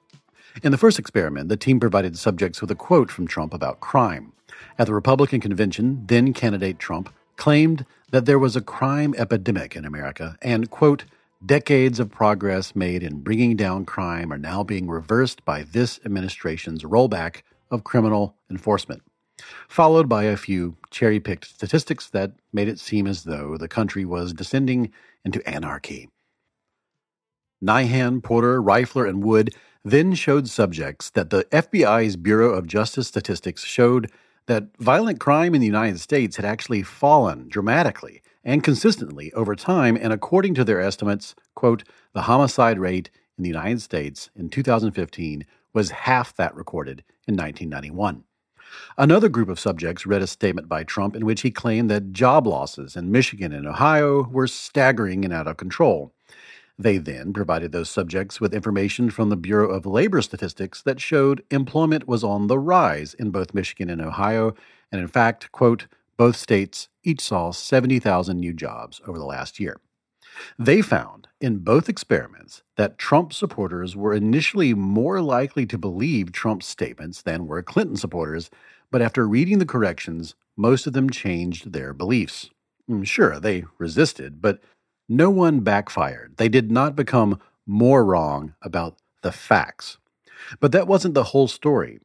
In the first experiment, the team provided subjects with a quote from Trump about crime. At the Republican convention, then candidate Trump claimed that there was a crime epidemic in America and, quote, decades of progress made in bringing down crime are now being reversed by this administration's rollback of criminal enforcement followed by a few cherry picked statistics that made it seem as though the country was descending into anarchy. Nyhan, Porter, Reifler, and Wood then showed subjects that the FBI's Bureau of Justice Statistics showed that violent crime in the United States had actually fallen dramatically and consistently over time, and according to their estimates, quote, the homicide rate in the United States in 2015 was half that recorded in 1991. Another group of subjects read a statement by Trump in which he claimed that job losses in Michigan and Ohio were staggering and out of control. They then provided those subjects with information from the Bureau of Labor Statistics that showed employment was on the rise in both Michigan and Ohio, and in fact, quote, both states each saw 70,000 new jobs over the last year. They found in both experiments that Trump supporters were initially more likely to believe Trump's statements than were Clinton supporters, but after reading the corrections, most of them changed their beliefs. Mm, sure, they resisted, but no one backfired. They did not become more wrong about the facts. But that wasn't the whole story.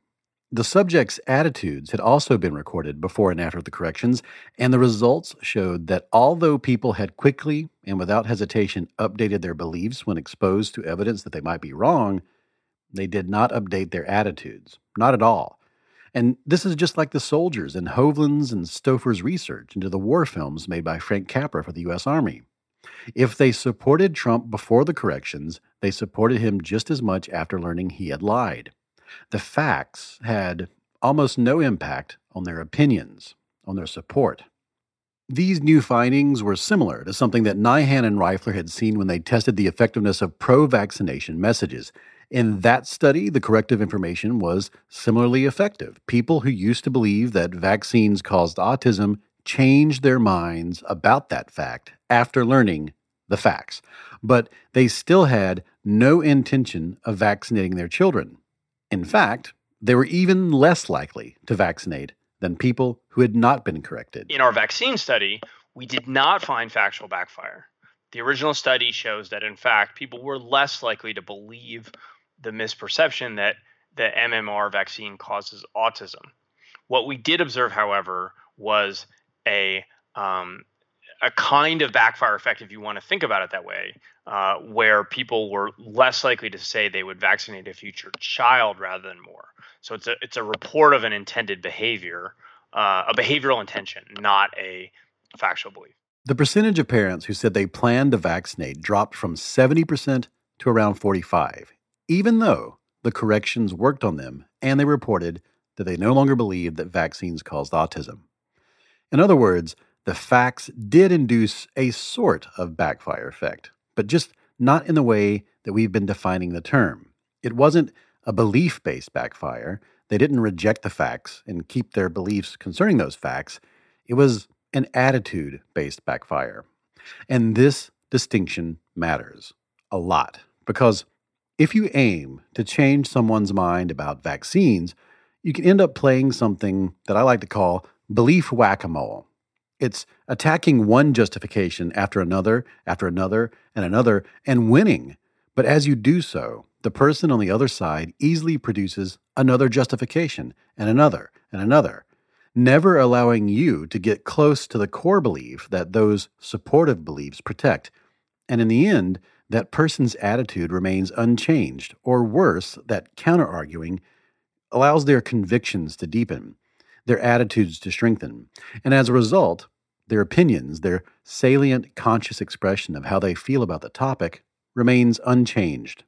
The subject's attitudes had also been recorded before and after the corrections, and the results showed that although people had quickly and without hesitation updated their beliefs when exposed to evidence that they might be wrong, they did not update their attitudes. Not at all. And this is just like the soldiers in Hovland's and Stouffer's research into the war films made by Frank Capra for the U.S. Army. If they supported Trump before the corrections, they supported him just as much after learning he had lied the facts had almost no impact on their opinions, on their support. These new findings were similar to something that Nyhan and Reifler had seen when they tested the effectiveness of pro vaccination messages. In that study, the corrective information was similarly effective. People who used to believe that vaccines caused autism changed their minds about that fact after learning the facts. But they still had no intention of vaccinating their children. In fact, they were even less likely to vaccinate than people who had not been corrected. In our vaccine study, we did not find factual backfire. The original study shows that, in fact, people were less likely to believe the misperception that the MMR vaccine causes autism. What we did observe, however, was a um, a kind of backfire effect, if you want to think about it that way, uh, where people were less likely to say they would vaccinate a future child rather than more. So it's a it's a report of an intended behavior, uh, a behavioral intention, not a factual belief. The percentage of parents who said they planned to vaccinate dropped from 70% to around 45, even though the corrections worked on them and they reported that they no longer believed that vaccines caused autism. In other words, the facts did induce a sort of backfire effect, but just not in the way that we've been defining the term. It wasn't a belief based backfire. They didn't reject the facts and keep their beliefs concerning those facts. It was an attitude based backfire. And this distinction matters a lot because if you aim to change someone's mind about vaccines, you can end up playing something that I like to call belief whack a mole. It's attacking one justification after another, after another, and another, and winning. But as you do so, the person on the other side easily produces another justification, and another, and another, never allowing you to get close to the core belief that those supportive beliefs protect. And in the end, that person's attitude remains unchanged, or worse, that counter arguing allows their convictions to deepen, their attitudes to strengthen, and as a result, their opinions, their salient conscious expression of how they feel about the topic, remains unchanged.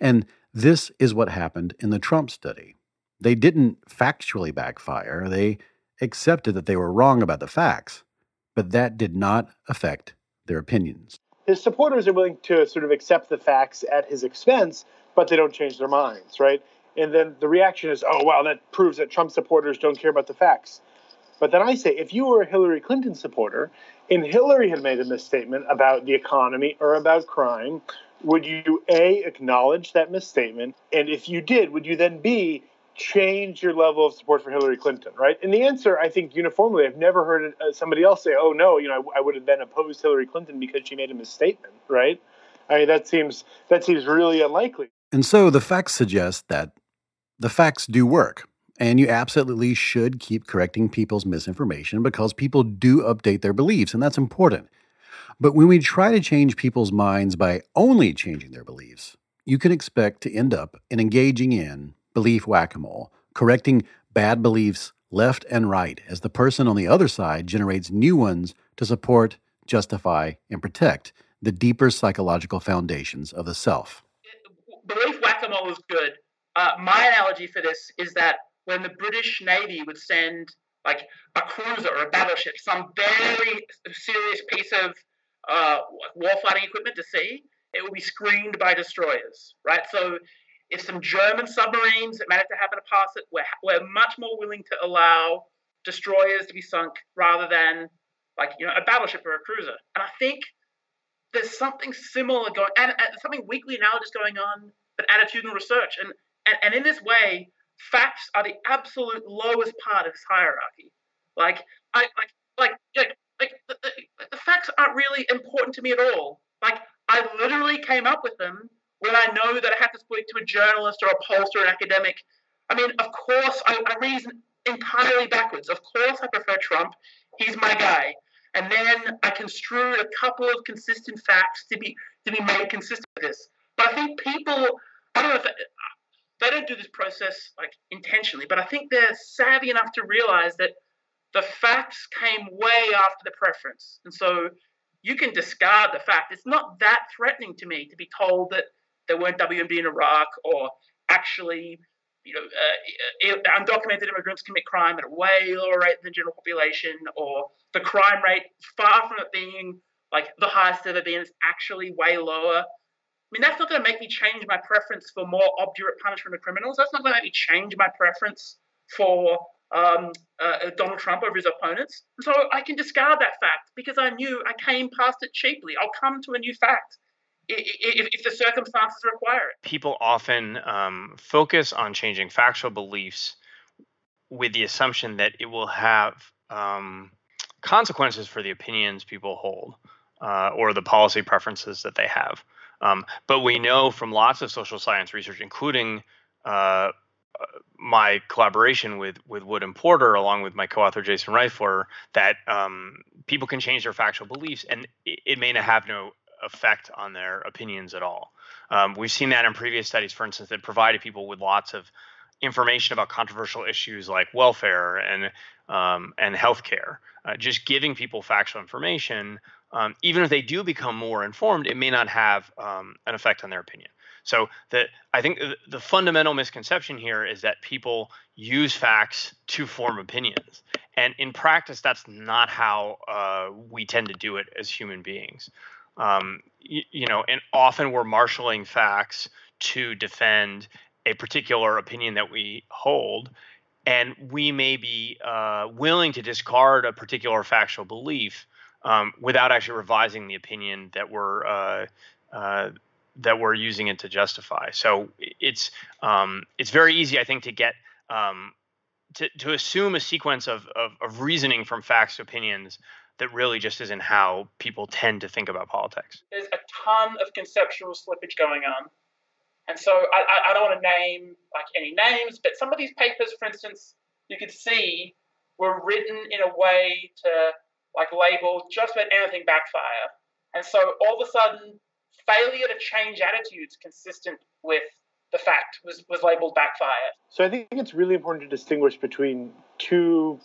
And this is what happened in the Trump study. They didn't factually backfire, they accepted that they were wrong about the facts, but that did not affect their opinions his supporters are willing to sort of accept the facts at his expense, but they don't change their minds, right? And then the reaction is, oh, wow, that proves that Trump supporters don't care about the facts. But then I say, if you were a Hillary Clinton supporter and Hillary had made a misstatement about the economy or about crime, would you A, acknowledge that misstatement? And if you did, would you then B, change your level of support for Hillary Clinton, right? And the answer, I think, uniformly, I've never heard uh, somebody else say, "Oh no, you know, I, I would have then opposed Hillary Clinton because she made a misstatement," right? I mean, that seems that seems really unlikely. And so the facts suggest that the facts do work. And you absolutely should keep correcting people's misinformation because people do update their beliefs, and that's important. But when we try to change people's minds by only changing their beliefs, you can expect to end up in engaging in belief whack a mole, correcting bad beliefs left and right as the person on the other side generates new ones to support, justify, and protect the deeper psychological foundations of the self. Belief whack a mole is good. Uh, my analogy for this is that when the British Navy would send like a cruiser or a battleship, some very serious piece of uh, warfighting equipment to sea, it would be screened by destroyers, right? So if some German submarines that managed to happen to pass it, we're, we're much more willing to allow destroyers to be sunk rather than like you know a battleship or a cruiser. And I think there's something similar going and, and something weakly analogous going on, but attitudinal research. And, and and in this way, facts are the absolute lowest part of this hierarchy. Like I like like like, like the, the, the facts aren't really important to me at all. Like I literally came up with them when I know that I have to speak to a journalist or a pollster or an academic. I mean, of course, I, I reason entirely backwards. Of course, I prefer Trump. He's my guy. And then I construed a couple of consistent facts to be to be made consistent with this. But I think people, I don't know if they, don't do this process like intentionally, but I think they're savvy enough to realize that the facts came way after the preference, and so you can discard the fact. It's not that threatening to me to be told that there weren't WMD in Iraq, or actually, you know, uh, undocumented immigrants commit crime at a way lower rate than the general population, or the crime rate, far from it being like the highest ever been, is actually way lower. I mean, that's not going to make me change my preference for more obdurate punishment of criminals. That's not going to make me change my preference for um, uh, Donald Trump over his opponents. So I can discard that fact because I knew I came past it cheaply. I'll come to a new fact if, if the circumstances require it. People often um, focus on changing factual beliefs with the assumption that it will have um, consequences for the opinions people hold uh, or the policy preferences that they have. Um, but we know from lots of social science research, including uh, my collaboration with with Wood and Porter, along with my co-author Jason Reifler, that um, people can change their factual beliefs, and it, it may not have no effect on their opinions at all. Um, we've seen that in previous studies, for instance, that provided people with lots of information about controversial issues like welfare and um, and healthcare. Uh, just giving people factual information, um, even if they do become more informed, it may not have um, an effect on their opinion. So I think the, the fundamental misconception here is that people use facts to form opinions, and in practice, that's not how uh, we tend to do it as human beings. Um, you, you know, and often we're marshaling facts to defend a particular opinion that we hold. And we may be uh, willing to discard a particular factual belief um, without actually revising the opinion that we're uh, uh, that we're using it to justify. So it's um, it's very easy, I think, to get um, to, to assume a sequence of, of, of reasoning from facts to opinions that really just isn't how people tend to think about politics. There's a ton of conceptual slippage going on. And so I, I, I don't want to name like any names, but some of these papers, for instance, you could see were written in a way to like label just about anything backfire. And so all of a sudden, failure to change attitudes consistent with the fact was, was labeled backfire. So I think it's really important to distinguish between two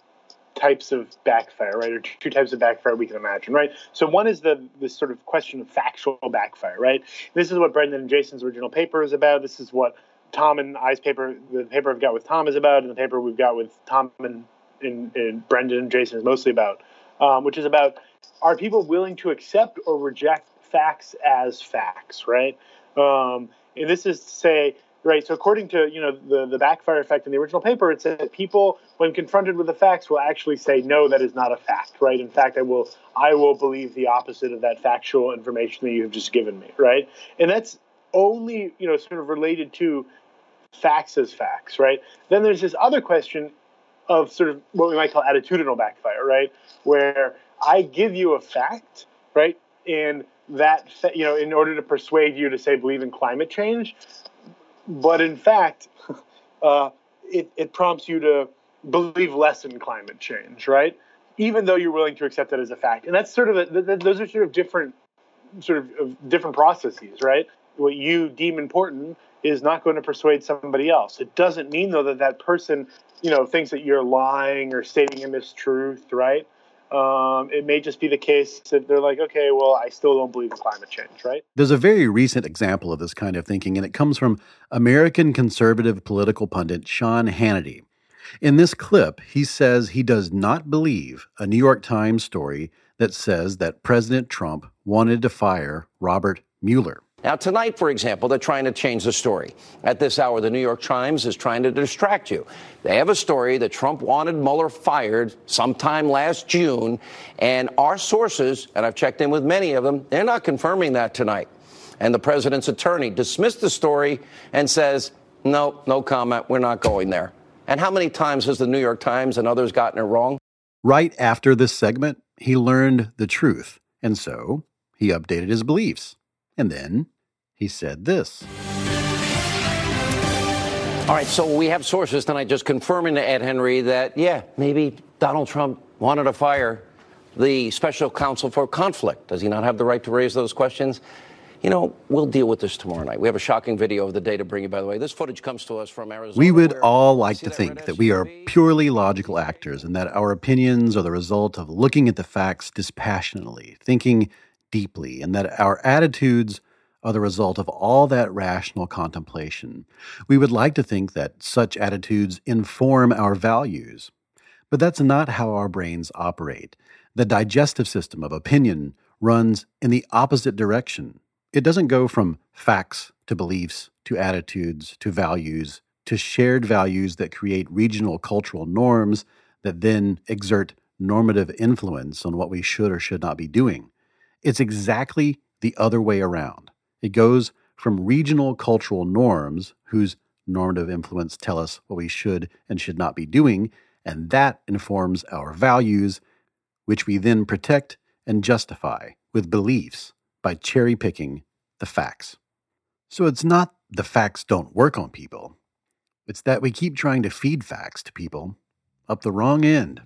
types of backfire, right, or two types of backfire we can imagine, right? So one is the this sort of question of factual backfire, right? This is what Brendan and Jason's original paper is about. This is what Tom and I's paper, the paper I've got with Tom is about, and the paper we've got with Tom and, and, and Brendan and Jason is mostly about, um, which is about are people willing to accept or reject facts as facts, right? Um, and this is to say, right, so according to, you know, the, the backfire effect in the original paper, it said that people, when confronted with the facts, will actually say, no, that is not a fact, right? In fact, I will, I will believe the opposite of that factual information that you have just given me, right? And that's only, you know, sort of related to facts as facts, right? Then there's this other question of sort of what we might call attitudinal backfire, right? Where I give you a fact, right? And that, you know, in order to persuade you to say believe in climate change, but in fact, [LAUGHS] uh, it, it prompts you to believe less in climate change, right? Even though you're willing to accept that as a fact. And that's sort of, a, those are sort of different, sort of different processes, right? What you deem important is not going to persuade somebody else. It doesn't mean though that that person, you know, thinks that you're lying or stating a mistruth, right? Um, it may just be the case that they're like, okay, well, I still don't believe in climate change, right? There's a very recent example of this kind of thinking, and it comes from American conservative political pundit Sean Hannity. In this clip, he says he does not believe a New York Times story that says that President Trump wanted to fire Robert Mueller. Now, tonight, for example, they're trying to change the story. At this hour, the New York Times is trying to distract you. They have a story that Trump wanted Mueller fired sometime last June, and our sources, and I've checked in with many of them, they're not confirming that tonight. And the president's attorney dismissed the story and says, no, no comment, we're not going there. And how many times has the New York Times and others gotten it wrong? Right after this segment, he learned the truth, and so he updated his beliefs. And then he said this. All right, so we have sources tonight just confirming to Ed Henry that, yeah, maybe Donald Trump wanted to fire the special counsel for conflict. Does he not have the right to raise those questions? You know, we'll deal with this tomorrow night. We have a shocking video of the day to bring you, by the way. This footage comes to us from Arizona. We would all like to think that we are purely logical actors and that our opinions are the result of looking at the facts dispassionately, thinking deeply, and that our attitudes are the result of all that rational contemplation. We would like to think that such attitudes inform our values. But that's not how our brains operate. The digestive system of opinion runs in the opposite direction. It doesn't go from facts to beliefs to attitudes to values to shared values that create regional cultural norms that then exert normative influence on what we should or should not be doing. It's exactly the other way around. It goes from regional cultural norms, whose normative influence tell us what we should and should not be doing, and that informs our values, which we then protect and justify with beliefs by cherry picking the facts. So it's not the facts don't work on people, it's that we keep trying to feed facts to people up the wrong end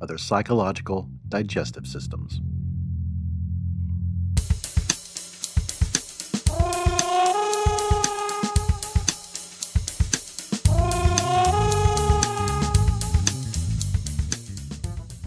of their psychological digestive systems.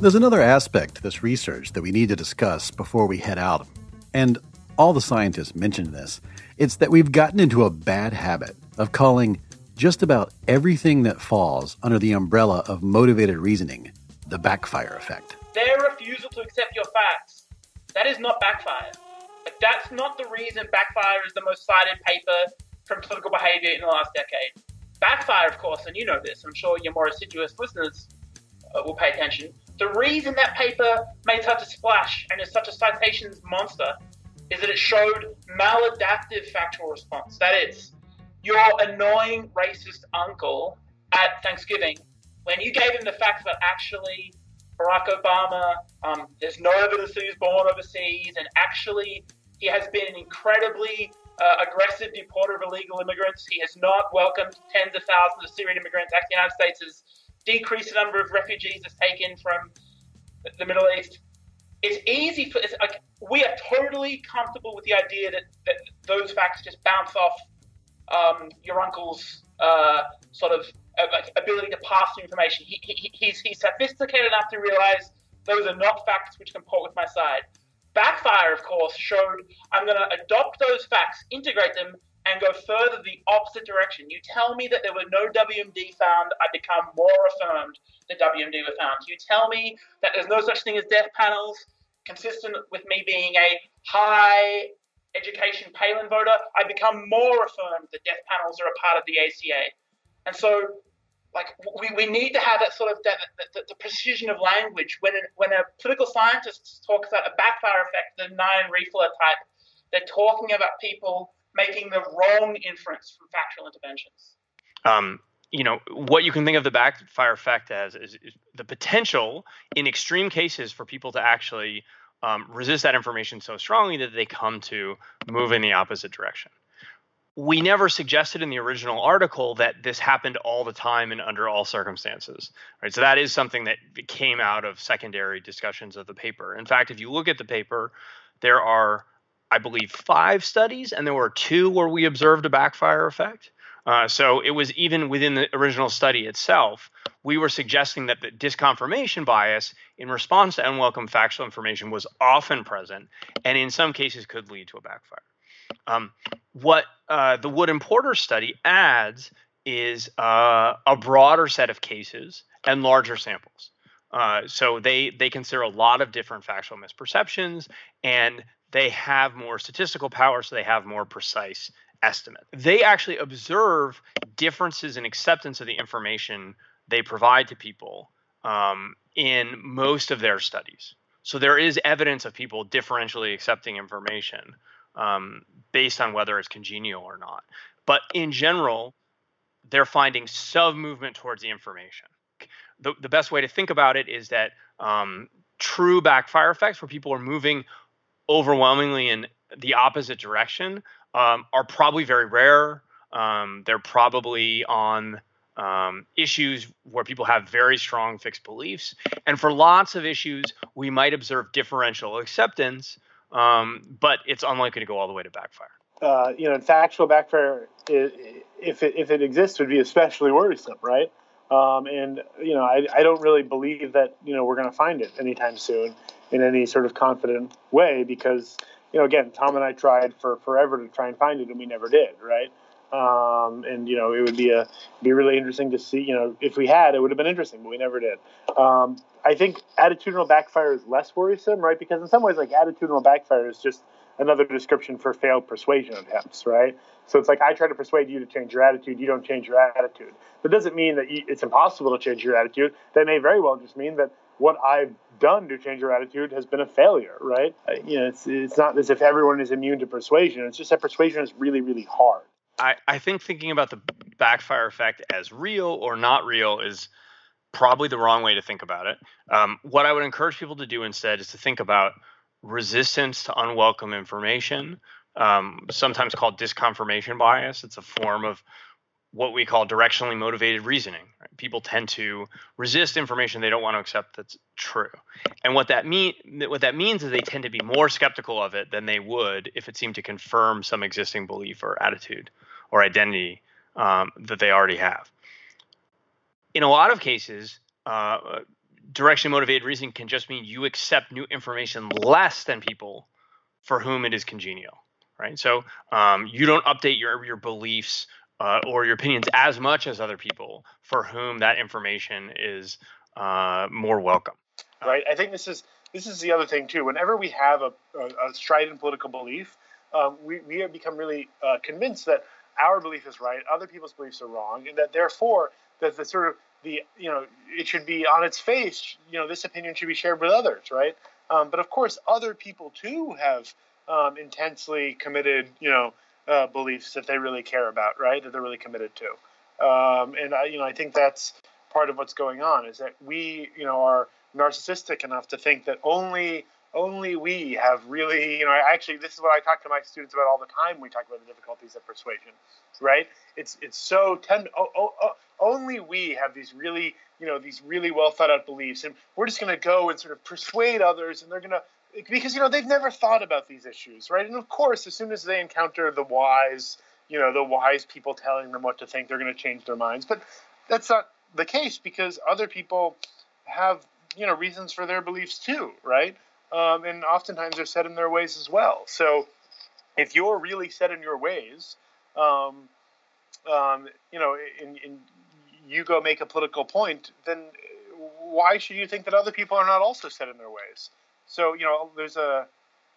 There's another aspect to this research that we need to discuss before we head out. And all the scientists mentioned this. It's that we've gotten into a bad habit of calling just about everything that falls under the umbrella of motivated reasoning the backfire effect. Their refusal to accept your facts, that is not backfire. That's not the reason backfire is the most cited paper from political behavior in the last decade. Backfire, of course, and you know this, I'm sure your more assiduous listeners uh, will pay attention. The reason that paper made such a splash and is such a citations monster is that it showed maladaptive factual response. That is, your annoying racist uncle at Thanksgiving when you gave him the facts that actually Barack Obama, um, there's no evidence that he was born overseas, and actually he has been an incredibly uh, aggressive deporter of illegal immigrants. He has not welcomed tens of thousands of Syrian immigrants. Actually, the United States has decreased the number of refugees it's taken from the Middle East. It's easy for it's like we are totally comfortable with the idea that, that those facts just bounce off um, your uncle's uh, sort of uh, ability to pass information. He, he, he's, he's sophisticated enough to realize those are not facts which comport with my side. Backfire, of course, showed I'm going to adopt those facts, integrate them, and go further the opposite direction. You tell me that there were no WMD found, I become more affirmed that WMD were found. You tell me that there's no such thing as death panels, consistent with me being a high education Palin voter, I become more affirmed that death panels are a part of the ACA. And so, like, we, we need to have that sort of that, the, the precision of language when when a political scientist talks about a backfire effect, the Nyhan Reifler type, they're talking about people making the wrong inference from factual interventions. Um, you know what you can think of the backfire effect as is, is the potential in extreme cases for people to actually um, resist that information so strongly that they come to move in the opposite direction. We never suggested in the original article that this happened all the time and under all circumstances right? So that is something that came out of secondary discussions of the paper. In fact if you look at the paper there are i believe five studies and there were two where we observed a backfire effect uh, so it was even within the original study itself we were suggesting that the disconfirmation bias in response to unwelcome factual information was often present and in some cases could lead to a backfire um, what uh, the Wood and Porter study adds is uh, a broader set of cases and larger samples. Uh, so they they consider a lot of different factual misperceptions, and they have more statistical power, so they have more precise estimate. They actually observe differences in acceptance of the information they provide to people um, in most of their studies. So there is evidence of people differentially accepting information um, based on whether it's congenial or not. But in general, they're finding some movement towards the information. The, the best way to think about it is that um, true backfire effects, where people are moving overwhelmingly in the opposite direction, um, are probably very rare. Um, they're probably on um, issues where people have very strong fixed beliefs. And for lots of issues, we might observe differential acceptance um, but it's unlikely to go all the way to backfire. Uh, you know, factual backfire, if it, if it exists, would be especially worrisome, right? Um, and you know, I, I don't really believe that you know we're going to find it anytime soon in any sort of confident way because you know, again, Tom and I tried for forever to try and find it, and we never did, right? Um, and you know, it would be a be really interesting to see. You know, if we had, it would have been interesting, but we never did. Um, I think attitudinal backfire is less worrisome, right? Because in some ways, like attitudinal backfire is just another description for failed persuasion attempts, right? So it's like I try to persuade you to change your attitude, you don't change your attitude. That doesn't mean that it's impossible to change your attitude. That may very well just mean that what I've done to change your attitude has been a failure, right? You know, it's it's not as if everyone is immune to persuasion. It's just that persuasion is really, really hard. I, I think thinking about the backfire effect as real or not real is probably the wrong way to think about it. Um, what I would encourage people to do instead is to think about resistance to unwelcome information, um, sometimes called disconfirmation bias. It's a form of what we call directionally motivated reasoning. Right? People tend to resist information they don't want to accept that's true, and what that mean what that means is they tend to be more skeptical of it than they would if it seemed to confirm some existing belief or attitude or identity um, that they already have in a lot of cases, uh, directionally motivated reasoning can just mean you accept new information less than people for whom it is congenial, right? So um, you don't update your your beliefs uh, or your opinions as much as other people for whom that information is uh, more welcome. Right. I think this is this is the other thing too. Whenever we have a, a, a strident political belief, um, we we have become really uh, convinced that our belief is right, other people's beliefs are wrong, and that therefore that the sort of the you know it should be on its face you know this opinion should be shared with others right um, but of course other people too have um, intensely committed you know uh, beliefs that they really care about right that they're really committed to um, and I you know I think that's part of what's going on is that we, you know, are narcissistic enough to think that only only we have really, you know, actually this is what I talk to my students about all the time. We talk about the difficulties of persuasion, right? It's it's so tend oh, oh, oh, only we have these really, you know, these really well thought out beliefs, and we're just going to go and sort of persuade others, and they're going to because you know they've never thought about these issues, right? And of course, as soon as they encounter the wise, you know, the wise people telling them what to think, they're going to change their minds. But that's not the case because other people have you know reasons for their beliefs too, right? Um, and oftentimes they're set in their ways as well. So if you're really set in your ways, um, um, you know, and, and you go make a political point, then why should you think that other people are not also set in their ways? So you know, there's a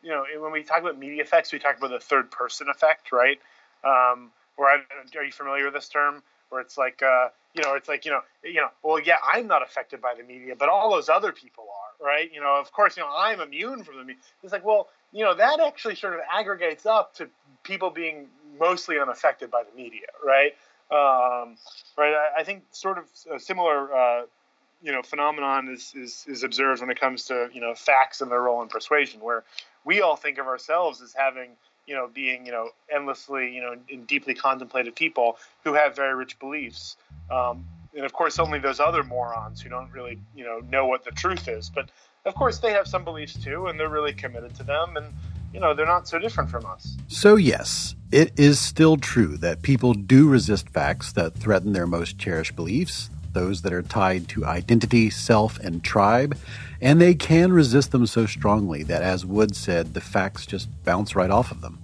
you know when we talk about media effects, we talk about the third person effect, right? Um, where I, are you familiar with this term? Where it's like uh, you know, it's like you know, you know, well, yeah, I'm not affected by the media, but all those other people are, right? You know, of course, you know, I'm immune from the media. It's like, well, you know, that actually sort of aggregates up to people being mostly unaffected by the media, right? Um, right. I, I, think sort of a similar, uh, you know, phenomenon is, is is observed when it comes to you know facts and their role in persuasion, where we all think of ourselves as having you know, being, you know, endlessly, you know, and deeply contemplative people who have very rich beliefs. Um, and of course, only those other morons who don't really, you know, know what the truth is. But of course, they have some beliefs too, and they're really committed to them. And, you know, they're not so different from us. So, yes, it is still true that people do resist facts that threaten their most cherished beliefs, those that are tied to identity, self, and tribe. And they can resist them so strongly that, as Wood said, the facts just bounce right off of them.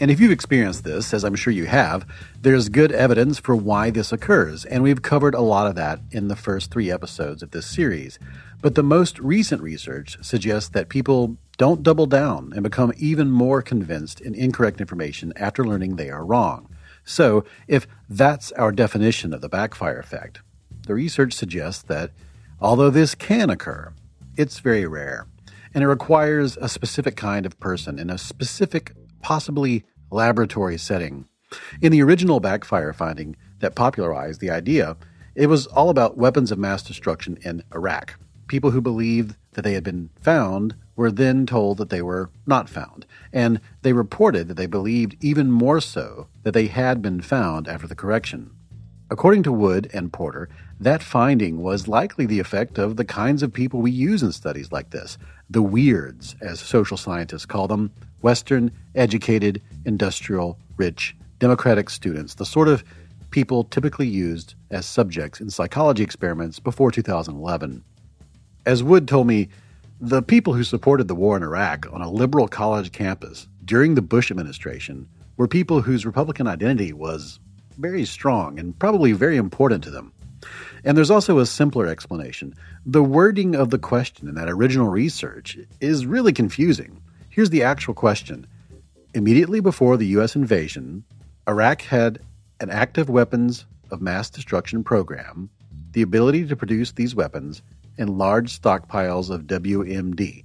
And if you've experienced this, as I'm sure you have, there's good evidence for why this occurs, and we've covered a lot of that in the first three episodes of this series. But the most recent research suggests that people don't double down and become even more convinced in incorrect information after learning they are wrong. So, if that's our definition of the backfire effect, the research suggests that although this can occur, it's very rare, and it requires a specific kind of person in a specific, possibly laboratory setting. In the original backfire finding that popularized the idea, it was all about weapons of mass destruction in Iraq. People who believed that they had been found were then told that they were not found, and they reported that they believed even more so that they had been found after the correction. According to Wood and Porter, that finding was likely the effect of the kinds of people we use in studies like this the weirds, as social scientists call them Western, educated, industrial, rich, democratic students, the sort of people typically used as subjects in psychology experiments before 2011. As Wood told me, the people who supported the war in Iraq on a liberal college campus during the Bush administration were people whose Republican identity was very strong and probably very important to them. And there's also a simpler explanation. The wording of the question in that original research is really confusing. Here's the actual question Immediately before the U.S. invasion, Iraq had an active weapons of mass destruction program, the ability to produce these weapons, and large stockpiles of WMD.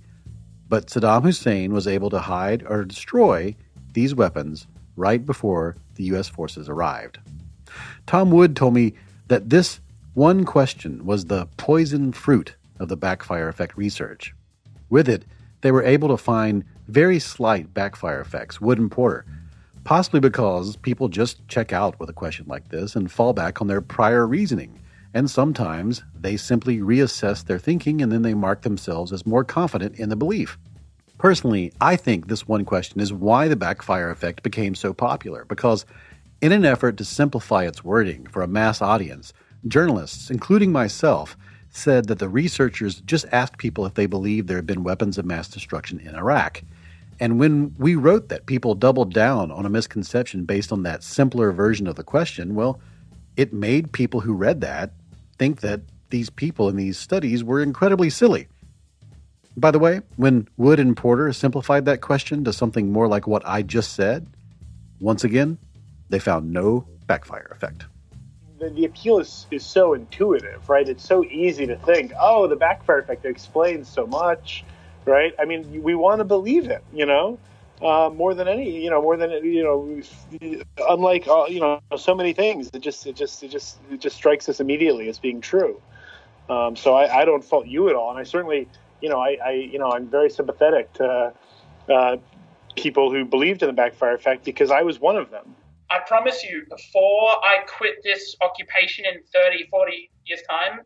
But Saddam Hussein was able to hide or destroy these weapons right before the U.S. forces arrived. Tom Wood told me that this one question was the poison fruit of the backfire effect research. With it, they were able to find very slight backfire effects, Wood and Porter, possibly because people just check out with a question like this and fall back on their prior reasoning. And sometimes they simply reassess their thinking and then they mark themselves as more confident in the belief. Personally, I think this one question is why the backfire effect became so popular, because in an effort to simplify its wording for a mass audience, Journalists, including myself, said that the researchers just asked people if they believed there had been weapons of mass destruction in Iraq. And when we wrote that people doubled down on a misconception based on that simpler version of the question, well, it made people who read that think that these people in these studies were incredibly silly. By the way, when Wood and Porter simplified that question to something more like what I just said, once again, they found no backfire effect the, the appeal is, is so intuitive, right? It's so easy to think, oh, the backfire effect explains so much, right? I mean, we want to believe it, you know? uh, more than any, you know, more than you know, unlike uh, you know, so many things, it just it just it just it just strikes us immediately as being true. Um, so I, I, don't fault you at all, and I certainly, you know, I, I you know, I'm very sympathetic to uh, people who believed in the backfire effect because I was one of them. I promise you, before I quit this occupation in 30, 40 years' time,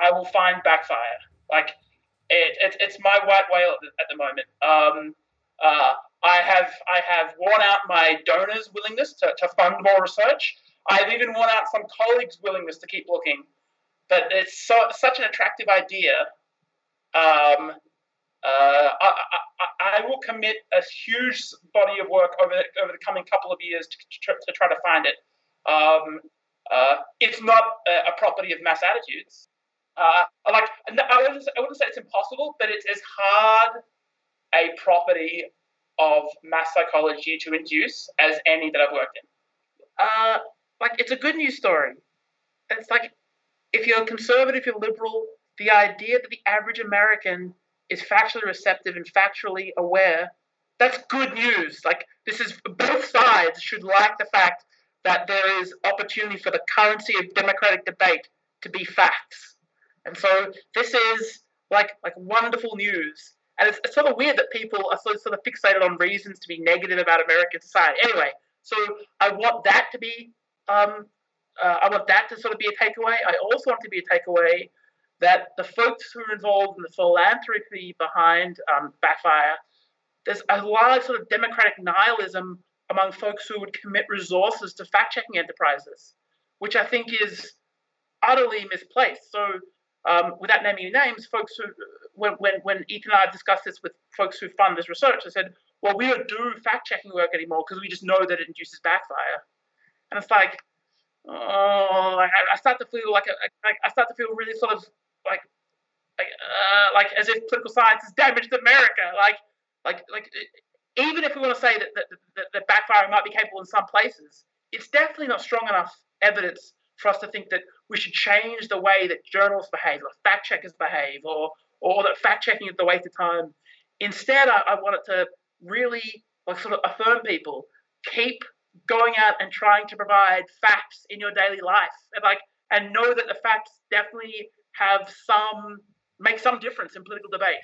I will find backfire. Like, it, it, it's my white whale at the moment. Um, uh, I have I have worn out my donors' willingness to, to fund more research. I've even worn out some colleagues' willingness to keep looking. But it's so, such an attractive idea. Um, uh, I, I, I, will commit a huge body of work over the, over the coming couple of years to, to, try to find it. Um, uh, it's not a, a, property of mass attitudes. Uh, like I wouldn't, I wouldn't say it's impossible, but it's as hard a property of mass psychology to induce as any that I've worked in. Uh, like it's a good news story. It's like if you're conservative, if you're liberal, the idea that the average American is factually receptive and factually aware, that's good news. Like this is both sides should like the fact that there is opportunity for the currency of democratic debate to be facts. And so this is like like wonderful news. And it's, it's sort of weird that people are of, sort of fixated on reasons to be negative about American society. Anyway, so I want that to be um, uh, I want that to sort of be a takeaway. I also want to be a takeaway that the folks who are involved in the philanthropy behind um, Backfire, there's a lot of sort of democratic nihilism among folks who would commit resources to fact checking enterprises, which I think is utterly misplaced. So, um, without naming names, folks who, when, when, when Ethan and I discussed this with folks who fund this research, I said, well, we don't do fact checking work anymore because we just know that it induces backfire. And it's like, oh, I, I start to feel like, a, like I start to feel really sort of like like uh, like as if political science has damaged America. Like like like even if we want to say that that, that, backfiring might be capable in some places, it's definitely not strong enough evidence for us to think that we should change the way that journalists behave, or fact checkers behave, or or that fact checking is the waste of time. Instead, I, I wanted to really like sort of affirm people keep going out and trying to provide facts in your daily life, and like and know that the facts definitely have some make some difference in political debate.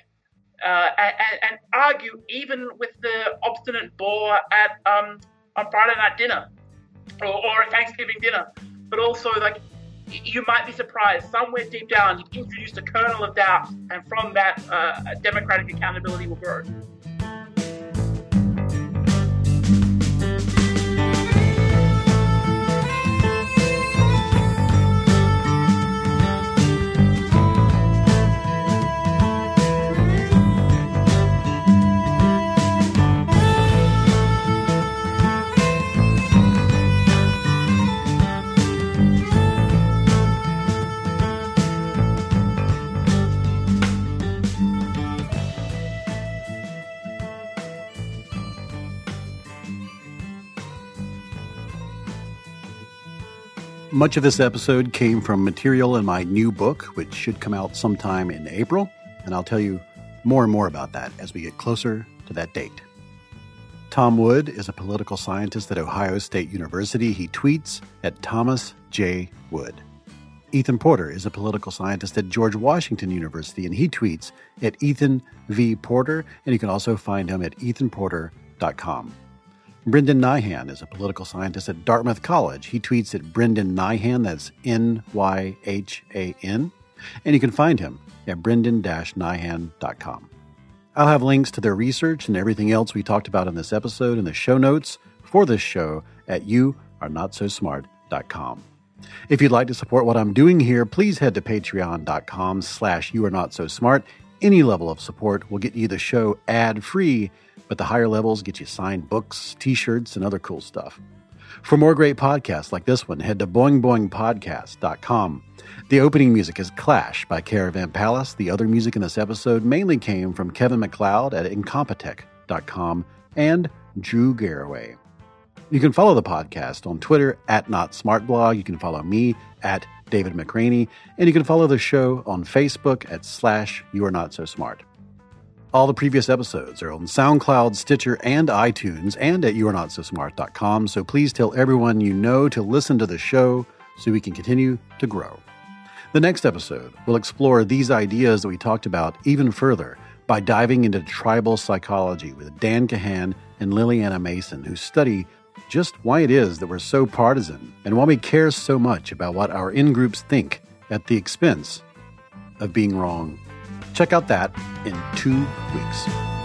Uh, and, and, argue even with the obstinate bore at um, on Friday night dinner or, or a Thanksgiving dinner, but also like you might be surprised somewhere deep down you've introduced a kernel of doubt, and from that, uh, democratic accountability will grow. Much of this episode came from material in my new book, which should come out sometime in April, and I'll tell you more and more about that as we get closer to that date. Tom Wood is a political scientist at Ohio State University. He tweets at Thomas J. Wood. Ethan Porter is a political scientist at George Washington University, and he tweets at Ethan V. Porter, and you can also find him at ethanporter.com. Brendan Nyhan is a political scientist at Dartmouth College. He tweets at Brendan Nyhan, that's N Y H A N, and you can find him at brendan nyhan.com. I'll have links to their research and everything else we talked about in this episode in the show notes for this show at youarenotsosmart.com. If you'd like to support what I'm doing here, please head to patreon.com slash you Any level of support will get you the show ad free but the higher levels get you signed books, t shirts, and other cool stuff. For more great podcasts like this one, head to boingboingpodcast.com. The opening music is Clash by Caravan Palace. The other music in this episode mainly came from Kevin MacLeod at Incompetech.com and Drew Garraway. You can follow the podcast on Twitter at NotSmartBlog. You can follow me at David McRaney, and you can follow the show on Facebook at slash You Are Not So Smart. All the previous episodes are on SoundCloud, Stitcher, and iTunes, and at youarenotsosmart.com. So please tell everyone you know to listen to the show so we can continue to grow. The next episode will explore these ideas that we talked about even further by diving into tribal psychology with Dan Kahan and Liliana Mason, who study just why it is that we're so partisan and why we care so much about what our in groups think at the expense of being wrong. Check out that in two weeks.